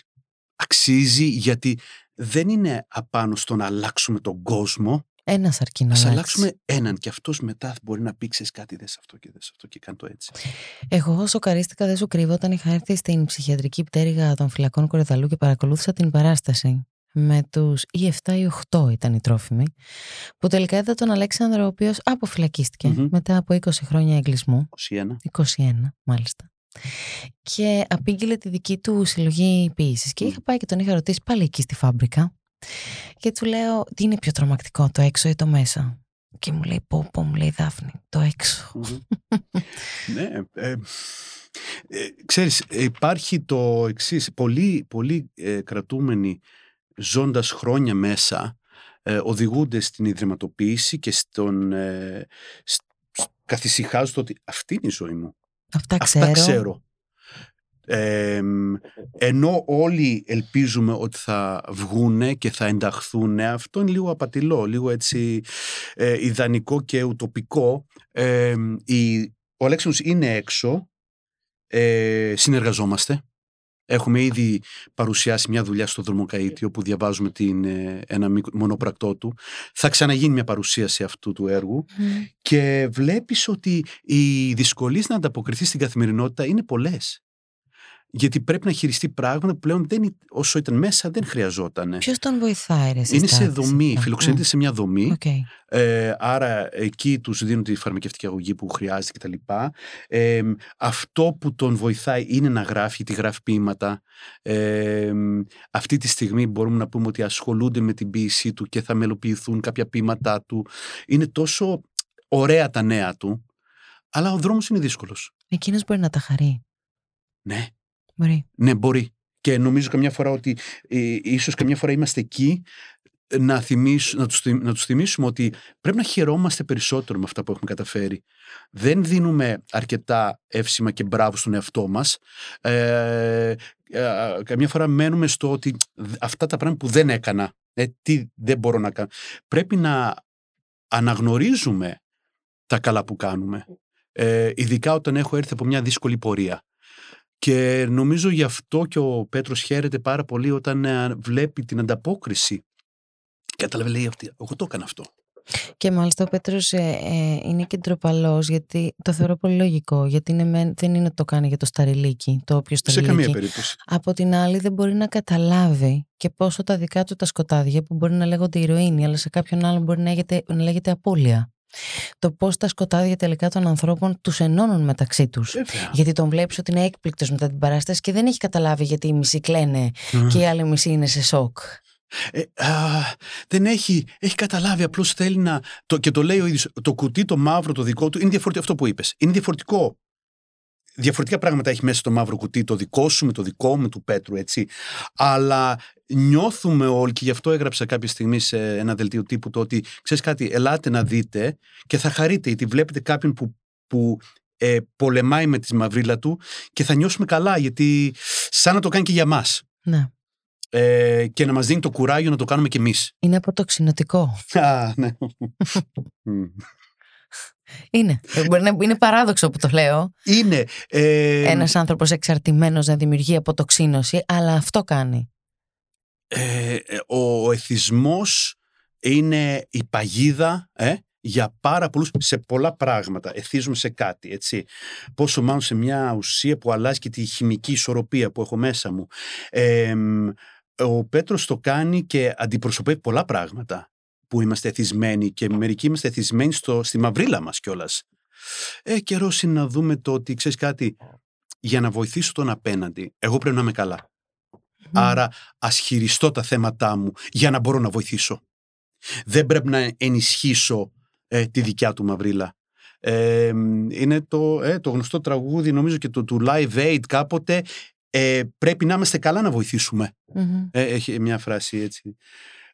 Αξίζει γιατί δεν είναι απάνω στο να αλλάξουμε τον κόσμο. Ένας αρκεί να αλλάξουμε έναν και αυτός μετά μπορεί να πει: Ξέρεις κάτι, δες αυτό και δες αυτό και κάνει το έτσι. Εγώ σοκαρίστηκα, δεν σου κρύβω, όταν είχα έρθει στην ψυχιατρική πτέρυγα των φυλακών Κορεδαλού και παρακολούθησα την παράσταση με τους ή 7 ή 8 ήταν οι τρόφιμοι, που τελικά είδα τον Αλέξανδρο, ο οποίος μετά από 20 χρόνια εγκλισμού. 21. 21, μάλιστα. Και απήγγειλε τη δική του συλλογή ποιήσης. Και είχα πάει και τον είχα ρωτήσει πάλι εκεί στη φάμπρικα. Και του λέω, τι είναι πιο τρομακτικό, το έξω ή το μέσα; Και μου λέει, πω, πω, μου λέει Δάφνη, το εξω ναι, ε, ε, ξέρεις, υπάρχει το εξής. Πολλοί, πολλοί ε, κρατούμενοι ζώντας χρόνια μέσα ε, οδηγούνται στην ιδρυματοποίηση και στον ε, καθησυχάζουν ότι αυτή είναι η ζωή μου. Αυτά ξέρω. Αυτά ξέρω. ενώ όλοι ελπίζουμε ότι θα βγούνε και θα ενταχθούν αυτό είναι λίγο απατηλό, λίγο έτσι ε, ιδανικό και ουτοπικό η, ο Αλέξανδρος είναι έξω ε, συνεργαζόμαστε Έχουμε ήδη παρουσιάσει μια δουλειά στο Δρομοκαΐτιο που διαβάζουμε την, ε, ένα μονοπρακτό του. Θα ξαναγίνει μια παρουσίαση αυτού του έργου και βλέπεις ότι οι δυσκολίες να ανταποκριθείς στην καθημερινότητα είναι πολλές γιατί πρέπει να χειριστεί πράγματα που πλέον δεν, όσο ήταν μέσα δεν χρειαζόταν. Ποιος τον βοηθάει, ρε, Είναι σε δομή, φιλοξενείται σε μια δομή. Ε, άρα εκεί τους δίνουν τη φαρμακευτική αγωγή που χρειάζεται κτλ. Ε, αυτό που τον βοηθάει είναι να γράφει, τη γράφει ποίηματα. Ε, αυτή τη στιγμή μπορούμε να πούμε ότι ασχολούνται με την ποίησή του και θα μελοποιηθούν κάποια ποίηματά του. Είναι τόσο ωραία τα νέα του, αλλά ο δρόμος είναι δύσκολος. Εκείνος μπορεί να τα χαρεί. Ναι, Μπορεί. Ναι, μπορεί. Και νομίζω καμιά φορά ότι ε, ίσως καμιά φορά είμαστε εκεί να, θυμίσ, να, τους, να τους θυμίσουμε ότι πρέπει να χαιρόμαστε περισσότερο με αυτά που έχουμε καταφέρει. Δεν δίνουμε αρκετά εύσημα και μπράβο στον εαυτό μας. Ε, ε, καμιά φορά μένουμε στο ότι αυτά τα πράγματα που δεν έκανα, ε, τι δεν μπορώ να κάνω. Πρέπει να αναγνωρίζουμε τα καλά που κάνουμε. Ε, ειδικά όταν έχω έρθει από μια δύσκολη πορεία. Και νομίζω γι' αυτό και ο Πέτρος χαίρεται πάρα πολύ όταν ε, βλέπει την ανταπόκριση. Κατάλαβε, λέει αυτή, εγώ το έκανα αυτό. Και μάλιστα ο Πέτρος ε, ε, είναι και ντροπαλός γιατί το θεωρώ πολύ λογικό γιατί είναι, δεν είναι το κάνει για το σταριλίκι το όποιος σταριλίκι. Σε καμία περίπτωση. Από την άλλη δεν μπορεί να καταλάβει και πόσο τα δικά του τα σκοτάδια που μπορεί να λέγονται ηρωίνη αλλά σε κάποιον άλλον μπορεί να λέγεται, να λέγεται απώλεια το πώς τα σκοτάδια τελικά των ανθρώπων τους ενώνουν μεταξύ τους. Γιατί τον βλέπεις ότι είναι έκπληκτος μετά την παράσταση και δεν έχει καταλάβει γιατί οι μισοί κλαίνε και οι άλλοι μισοί είναι σε σοκ. Ε, α, δεν έχει, έχει καταλάβει, απλώς θέλει να. Το, και το λέει ο ίδιος. Το κουτί το μαύρο το δικό του είναι διαφορετικό. Αυτό που είπες. Είναι διαφορετικό διαφορετικά πράγματα έχει μέσα στο μαύρο κουτί, το δικό σου με το δικό μου, του Πέτρου, έτσι. Αλλά νιώθουμε όλοι, και γι' αυτό έγραψα κάποια στιγμή σε ένα δελτίο τύπου το ότι ξέρεις κάτι, ελάτε να δείτε και θα χαρείτε, γιατί βλέπετε κάποιον που, που ε, πολεμάει με τη μαυρίλα του και θα νιώσουμε καλά, γιατί σαν να το κάνει και για μας. Ναι. Ε, και να μας δίνει το κουράγιο να το κάνουμε κι εμείς. Είναι αποτοξινωτικό. Α, ναι. Είναι. Ε, μπορεί να είναι παράδοξο που το λέω. Είναι. Ε, Ένας άνθρωπος εξαρτημένος να δημιουργεί αποτοξίνωση, αλλά αυτό κάνει. Ε, ο εθισμός είναι η παγίδα ε, για πάρα πολλούς, σε πολλά πράγματα. Εθίζουμε σε κάτι, έτσι. Πόσο μάλλον σε μια ουσία που αλλάζει και τη χημική ισορροπία που έχω μέσα μου. ο Πέτρος το κάνει και αντιπροσωπεύει πολλά πράγματα που είμαστε εθισμένοι και μερικοί είμαστε εθισμένοι στο, στη μαυρίλα μας κιόλας. Ε, καιρός είναι να δούμε το ότι, ξέρεις κάτι, για να βοηθήσω τον απέναντι, εγώ πρέπει να είμαι καλά. Άρα ας χειριστώ τα θέματά μου για να μπορώ να βοηθήσω. Δεν πρέπει να ενισχύσω ε, τη δικιά του μαυρίλα. Ε, είναι το, ε, το γνωστό τραγούδι νομίζω και το του Live Aid κάποτε ε, πρέπει να είμαστε καλά να βοηθησουμε έχει μια φράση έτσι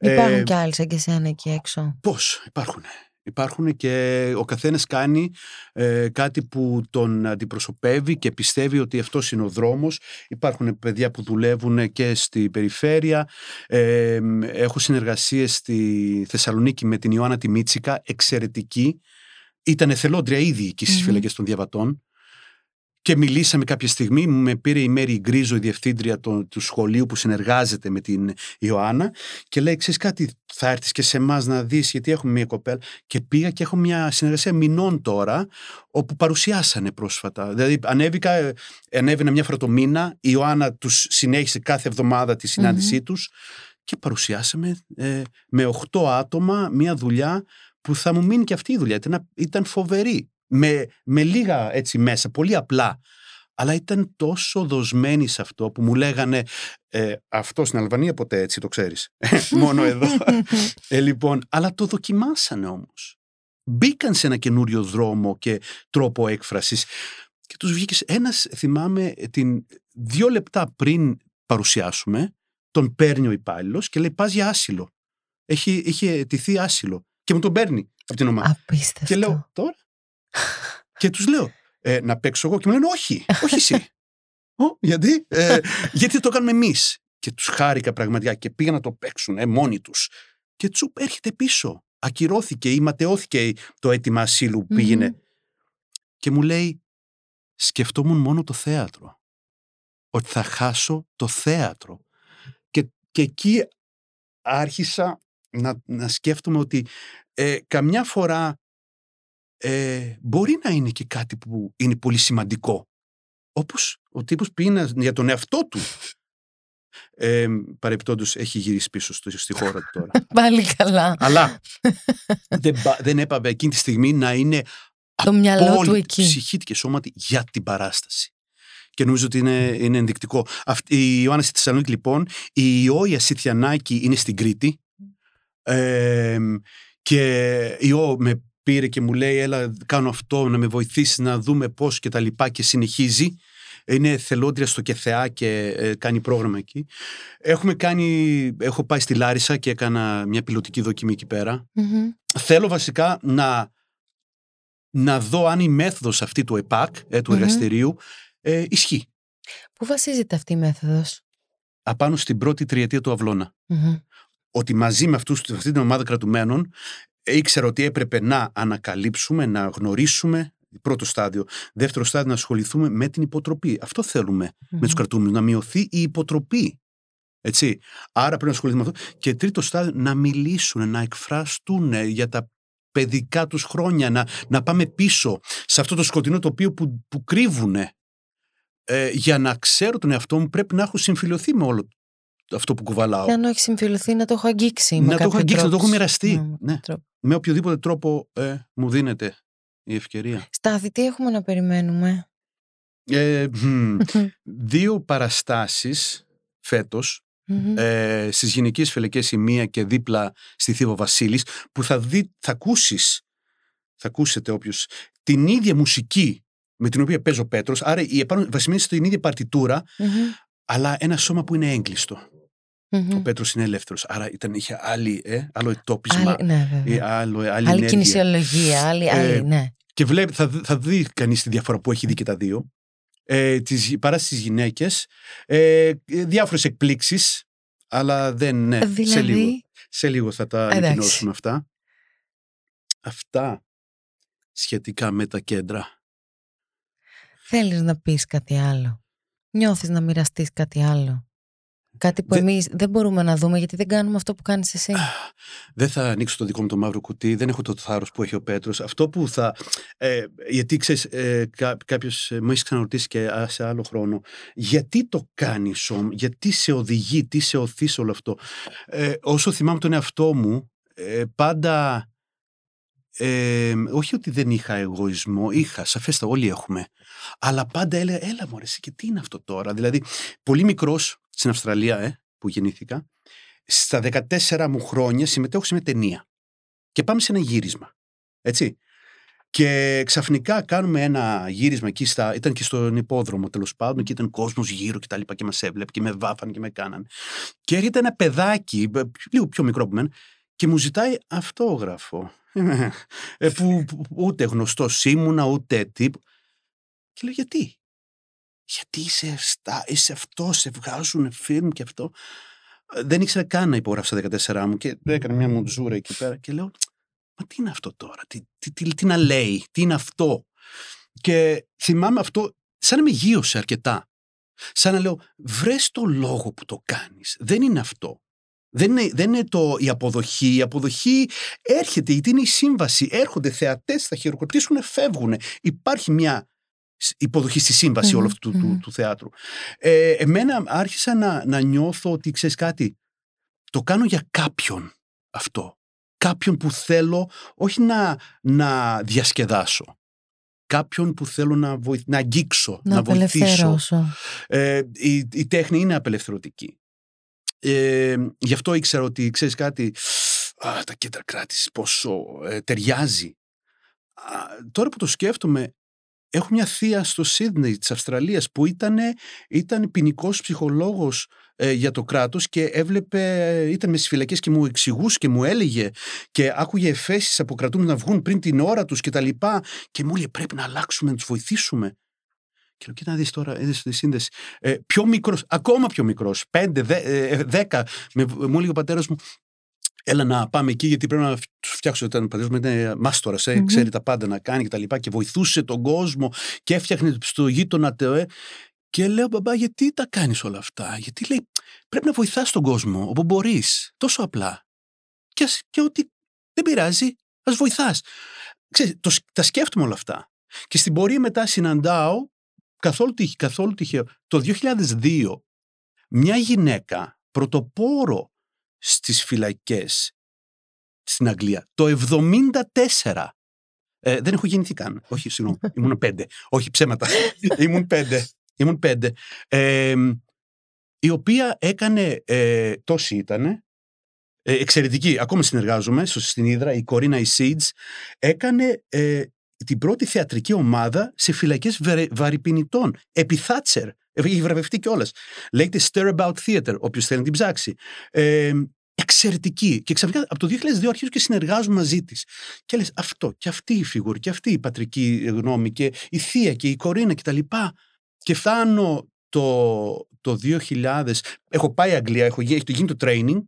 Υπάρχουν ε, κι άλλοι σαν και εσένα εκεί έξω. Πώς υπάρχουν. Υπάρχουν και ο καθένας κάνει ε, κάτι που τον αντιπροσωπεύει και πιστεύει ότι αυτός είναι ο δρόμος. Υπάρχουν παιδιά που δουλεύουν και στη περιφέρεια. Ε, έχω συνεργασίες στη Θεσσαλονίκη με την Ιωάννα Τιμίτσικα, εξαιρετική. Ήταν εθελόντρια ήδη εκεί στις mm φυλακές των Διαβατών και μιλήσαμε κάποια στιγμή, με πήρε η Μέρη Γκρίζο, η διευθύντρια του, του σχολείου που συνεργάζεται με την Ιωάννα και λέει, ξέρεις κάτι, θα έρθεις και σε εμάς να δεις γιατί έχουμε μια κοπέλα και πήγα και έχω μια συνεργασία μηνών τώρα όπου παρουσιάσανε πρόσφατα. Δηλαδή ανέβηκα, ανέβαινα μια φορά το μήνα, η Ιωάννα τους συνέχισε κάθε εβδομάδα τη συνάντησή mm τους και παρουσιάσαμε ε, με 8 άτομα μια δουλειά που θα μου μείνει και αυτή η δουλειά. Ήταν, ήταν φοβερή με, με λίγα έτσι μέσα, πολύ απλά. Αλλά ήταν τόσο δοσμένοι σε αυτό που μου λέγανε ε, αυτό στην Αλβανία ποτέ έτσι το ξέρεις. Μόνο εδώ. ε, λοιπόν, αλλά το δοκιμάσανε όμως. Μπήκαν σε ένα καινούριο δρόμο και τρόπο έκφρασης και τους βγήκες ένας, θυμάμαι, την, δύο λεπτά πριν παρουσιάσουμε, τον παίρνει ο υπάλληλος και λέει πας για άσυλο. Έχει, είχε αιτηθεί άσυλο και μου τον παίρνει από την ομάδα. Απίστευτο. Και λέω τώρα και τους λέω, ε, να παίξω εγώ. Και μου λένε, Όχι, όχι εσύ. Ο, γιατί; Ε, γιατί το κάνουμε εμείς. Και τους χάρηκα πραγματικά και πήγαν να το παίξουν ε, μόνοι τους. Και τσουπ έρχεται πίσω. Ακυρώθηκε ή ματαιώθηκε το αίτημα ασύλου που πηγαινε Και μου λέει, σκεφτόμουν μόνο το θέατρο. Ότι θα χάσω το θέατρο. Και, και εκεί άρχισα να, να σκέφτομαι ότι ε, καμιά φορά ε, μπορεί να είναι και κάτι που είναι πολύ σημαντικό. Όπως ο τύπος πήγε για τον εαυτό του. Ε, παρεπτόντως έχει γυρίσει πίσω στη χώρα του τώρα. Πάλι καλά. Αλλά δεν, δεν έπαβε εκείνη τη στιγμή να είναι το μυαλό του εκεί. ψυχή και σώματι για την παράσταση. Και νομίζω ότι είναι, είναι ενδεικτικό. Αυτή, η Ιωάννα στη Θεσσαλονίκη λοιπόν, η Ιώια Σιθιανάκη είναι στην Κρήτη. Ε, και η Ιώ με πήρε και μου λέει έλα κάνω αυτό να με βοηθήσεις να δούμε πώς και τα λοιπά και συνεχίζει. Είναι θελόντρια στο ΚΕΘΕΑ και ε, κάνει πρόγραμμα εκεί. Έχουμε κάνει, έχω πάει στη Λάρισα και έκανα μια πιλωτική δοκιμή εκεί Θέλω βασικά να, να δω αν η μέθοδος αυτή του ΕΠΑΚ, ε, του εργαστηρίου, ε, ισχύει. Πού βασίζεται αυτή η μέθοδος; Απάνω στην πρώτη τριετία του αυλωνα Ότι μαζί με αυτούς, αυτή την ομάδα κρατουμένων ήξερα ότι έπρεπε να ανακαλύψουμε, να γνωρίσουμε Πρώτο στάδιο. Δεύτερο στάδιο, να ασχοληθούμε με την υποτροπή. Αυτό με τους κρατούμενους, να μειωθεί η υποτροπή. Έτσι. Άρα πρέπει να ασχοληθούμε με αυτό. Και τρίτο στάδιο, να μιλήσουν, να εκφραστούν για τα παιδικά τους χρόνια, να, να πάμε πίσω σε αυτό το σκοτεινό τοπίο που, που κρύβουν. Ε, για να ξέρω τον εαυτό μου πρέπει να έχω συμφιλειωθεί με όλο αυτό που κουβαλάω. Και αν όχι συμφιλωθεί, να το έχω αγγίξει. Να το έχω αγγίξει, να το έχω μοιραστεί. Ναι. Με οποιοδήποτε τρόπο ε, μου δίνεται η ευκαιρία. Στάθη, τι έχουμε να περιμένουμε; Ε, δύο παραστάσεις φέτος ε, στις γυναικείες φελεκές η μία και δίπλα στη Θήβο Βασίλης που θα, δει, θα ακούσεις θα ακούσετε όποιος την ίδια μουσική με την οποία παίζω Πέτρος άρα η επάνω βασισμένη στην ίδια αλλά ένα σώμα που είναι έγκλειστο Mm-hmm. Ο Πέτρος είναι ελεύθερος. Άρα ήταν, είχε άλλη, ε, άλλο ετόπισμα. Άλλη, ναι, ε, άλλο, άλλη, άλλη κινησιολογία. Άλλη, ε, άλλη, ναι. Και βλέπει, θα, θα δει κανείς τη διαφορά που έχει δει και τα δύο. Ε, τις, παρά στις γυναίκες. Ε, Διάφορες εκπλήξεις. Αλλά δεν. Ναι, δηλαδή... σε, λίγο, σε λίγο θα τα ανακοινώσουμε αυτά. Αυτά σχετικά με τα κέντρα. Θέλεις να πεις κάτι άλλο; Νιώθεις να μοιραστείς κάτι άλλο; Κάτι που εμείς δεν μπορούμε να δούμε γιατί δεν κάνουμε αυτό που κάνεις εσύ. Δεν θα ανοίξω το δικό μου το μαύρο κουτί, δεν έχω το θάρρος που έχει ο Πέτρος. Αυτό που θα. Ε, γιατί ξέρεις, ε, κάποιος ε, μου έχεις ξαναρωτήσει και σε άλλο χρόνο, γιατί το κάνεις όμω, γιατί σε οδηγεί, τι σε οθείς όλο αυτό; Ε, όσο θυμάμαι τον εαυτό μου, ε, πάντα. Ε, όχι ότι δεν είχα εγωισμό, είχα, σαφέστα όλοι έχουμε. Αλλά πάντα έλεγα, έλα μου αρέσει και τι είναι αυτό τώρα; Δηλαδή, πολύ μικρός, στην Αυστραλία, ε, που γεννήθηκα, στα 14 μου χρόνια συμμετέχω σε μια ταινία. Και πάμε σε ένα γύρισμα. Έτσι. Και ξαφνικά κάνουμε ένα γύρισμα εκεί, στα, ήταν και στον υπόδρομο τέλος πάντων, και ήταν κόσμος γύρω και τα λοιπά και μας έβλεπε και με βάφαν και με κάναν. Και έρχεται ένα παιδάκι, λίγο πιο μικρό από μένα, και μου ζητάει αυτόγραφο. ε, που, που ούτε γνωστός ήμουνα, ούτε τύπου. Και λέω γιατί; Γιατί είσαι, αυτά, είσαι αυτό, σε βγάζουν φιλμ και αυτό. Ε, δεν ήξερα καν να υπογράψω τα 14 μου και έκανα μια μουντζούρα εκεί πέρα και λέω Μα τι είναι αυτό τώρα, τι, τι, τι, τι να λέει, τι είναι αυτό. Και θυμάμαι αυτό σαν να με γύρωσε αρκετά. Σαν να λέω, βρες το λόγο που το κάνεις. Δεν είναι αυτό. Δεν είναι, δεν είναι το, η αποδοχή. Η αποδοχή έρχεται, γιατί είναι η σύμβαση. Έρχονται θεατές, θα χειροκροτήσουν, φεύγουν. Υπάρχει μια υποδοχή στη σύμβαση όλου αυτού του, του, θεάτρου. Ε, εμένα άρχισα να, να νιώθω ότι, ξέρεις κάτι, το κάνω για κάποιον αυτό. Κάποιον που θέλω όχι να, να διασκεδάσω κάποιον που θέλω να, βοηθ... να αγγίξω, να, να βοηθήσω. Ε, η, η τέχνη είναι απελευθερωτική. Ε, γι' αυτό ήξερα ότι, ξέρεις κάτι, α, τα κέντρα κράτησης πόσο ε, ταιριάζει. τώρα που το σκέφτομαι, έχω μια θεία στο Σίδνεϊ της Αυστραλίας που ήταν, ήταν ποινικός ψυχολόγος ε, για το κράτος και έβλεπε, ήταν μες στις φυλακές και μου εξηγούσε και μου έλεγε και άκουγε εφέσεις από κρατούμενους να βγουν πριν την ώρα τους και τα λοιπά και μου έλεγε πρέπει να αλλάξουμε, να τους βοηθήσουμε. Και λέω, κοίτα να δεις τώρα, είδες τη σύνδεση. Ε, πιο μικρός, ακόμα πιο μικρός, πέντε, δε, ε, δέκα, με, μου έλεγε ο πατέρας μου, έλα να πάμε εκεί γιατί πρέπει να τους φτιάξω. Όταν ο πατέρας μου ήταν μάστορας, ε, ξέρει τα πάντα να κάνει και τα λοιπά και βοηθούσε τον κόσμο και έφτιαχνε στο γείτονα ΤΕΟΕ. Και λέω, μπαμπά, γιατί τα κάνεις όλα αυτά; Γιατί λέει, πρέπει να βοηθάς τον κόσμο όπου μπορείς. Τόσο απλά. Και, και ότι δεν πειράζει, ας βοηθάς. τα σκέφτομαι όλα αυτά. Και στην πορεία μετά συναντάω, καθόλου, καθόλου τυχαίο, το 2002, μια γυναίκα πρωτοπόρο στις φυλακές στην Αγγλία. Το 74. Ε, δεν έχω γεννηθεί καν. Όχι, συγγνώμη. Ήμουν πέντε. Όχι, ψέματα. Ήμουν πέντε. Ήμουν πέντε. Ε, η οποία έκανε, ε, τόση ήταν, ε, εξαιρετική, ακόμα συνεργάζομαι στην Ήδρα, η Κορίνα Ισίτζ, έκανε ε, την πρώτη θεατρική ομάδα σε φυλακές βαρυπινητών, επί Θάτσερ. Έχει βραβευτεί κιόλας. Λέγεται Stir About Theater, όποιος θέλει να την ψάξει. Ε, εξαιρετική. Και ξαφνικά από το 2002 αρχίζω και συνεργάζομαι μαζί της. Και λες αυτό, και αυτή η φιγούρη, και αυτή η πατρική γνώμη, και η θεία και η κορίνα κτλ. Και, και φτάνω το, το 2000. Έχω πάει Αγγλία, έχω, έχει το γίνει το training.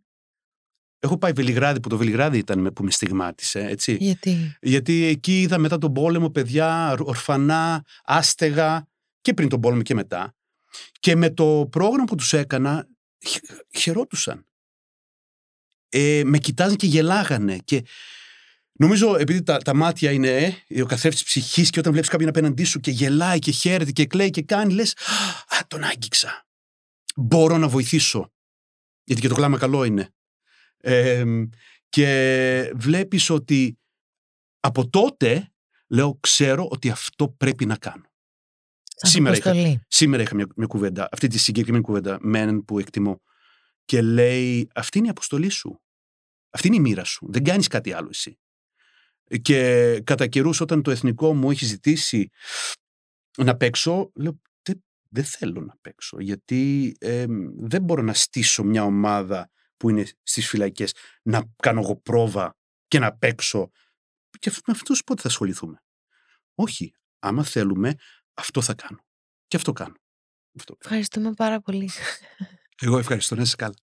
Έχω πάει Βελιγράδι, που το Βελιγράδι ήταν που με στιγμάτισε. Έτσι. Γιατί; Γιατί εκεί είδα μετά τον πόλεμο παιδιά ορφανά, άστεγα και πριν τον πόλεμο και μετά. Και με το πρόγραμμα που τους έκανα χαιρότουσαν. Ε, με κοιτάζαν και γελάγανε και νομίζω επειδή τα, τα μάτια είναι ε, ο καθρέφτης ψυχής και όταν βλέπεις κάποιον απέναντί σου και γελάει και χαίρεται και κλαίει και κάνει λες α τον άγγιξα μπορώ να βοηθήσω γιατί και το κλάμα καλό είναι ε, και βλέπεις ότι από τότε λέω ξέρω ότι αυτό πρέπει να κάνω Σήμερα είχα, σήμερα είχα μια, μια κουβέντα, αυτή τη συγκεκριμένη κουβέντα με έναν που εκτιμώ. Και λέει, αυτή είναι η αποστολή σου. Αυτή είναι η μοίρα σου. Δεν κάνεις κάτι άλλο εσύ. Και κατά καιρούς, όταν το εθνικό μου έχει ζητήσει να παίξω, λέω, δεν, θέλω να παίξω. Γιατί δεν μπορώ να στήσω μια ομάδα που είναι στις φυλακές, να κάνω εγώ πρόβα και να παίξω. Και με αυτούς πότε θα ασχοληθούμε; Όχι. Άμα θέλουμε, αυτό θα κάνω. Και αυτό κάνω. Αυτό. Ευχαριστούμε πάρα πολύ. Εγώ ευχαριστώ. Να είσαι καλά.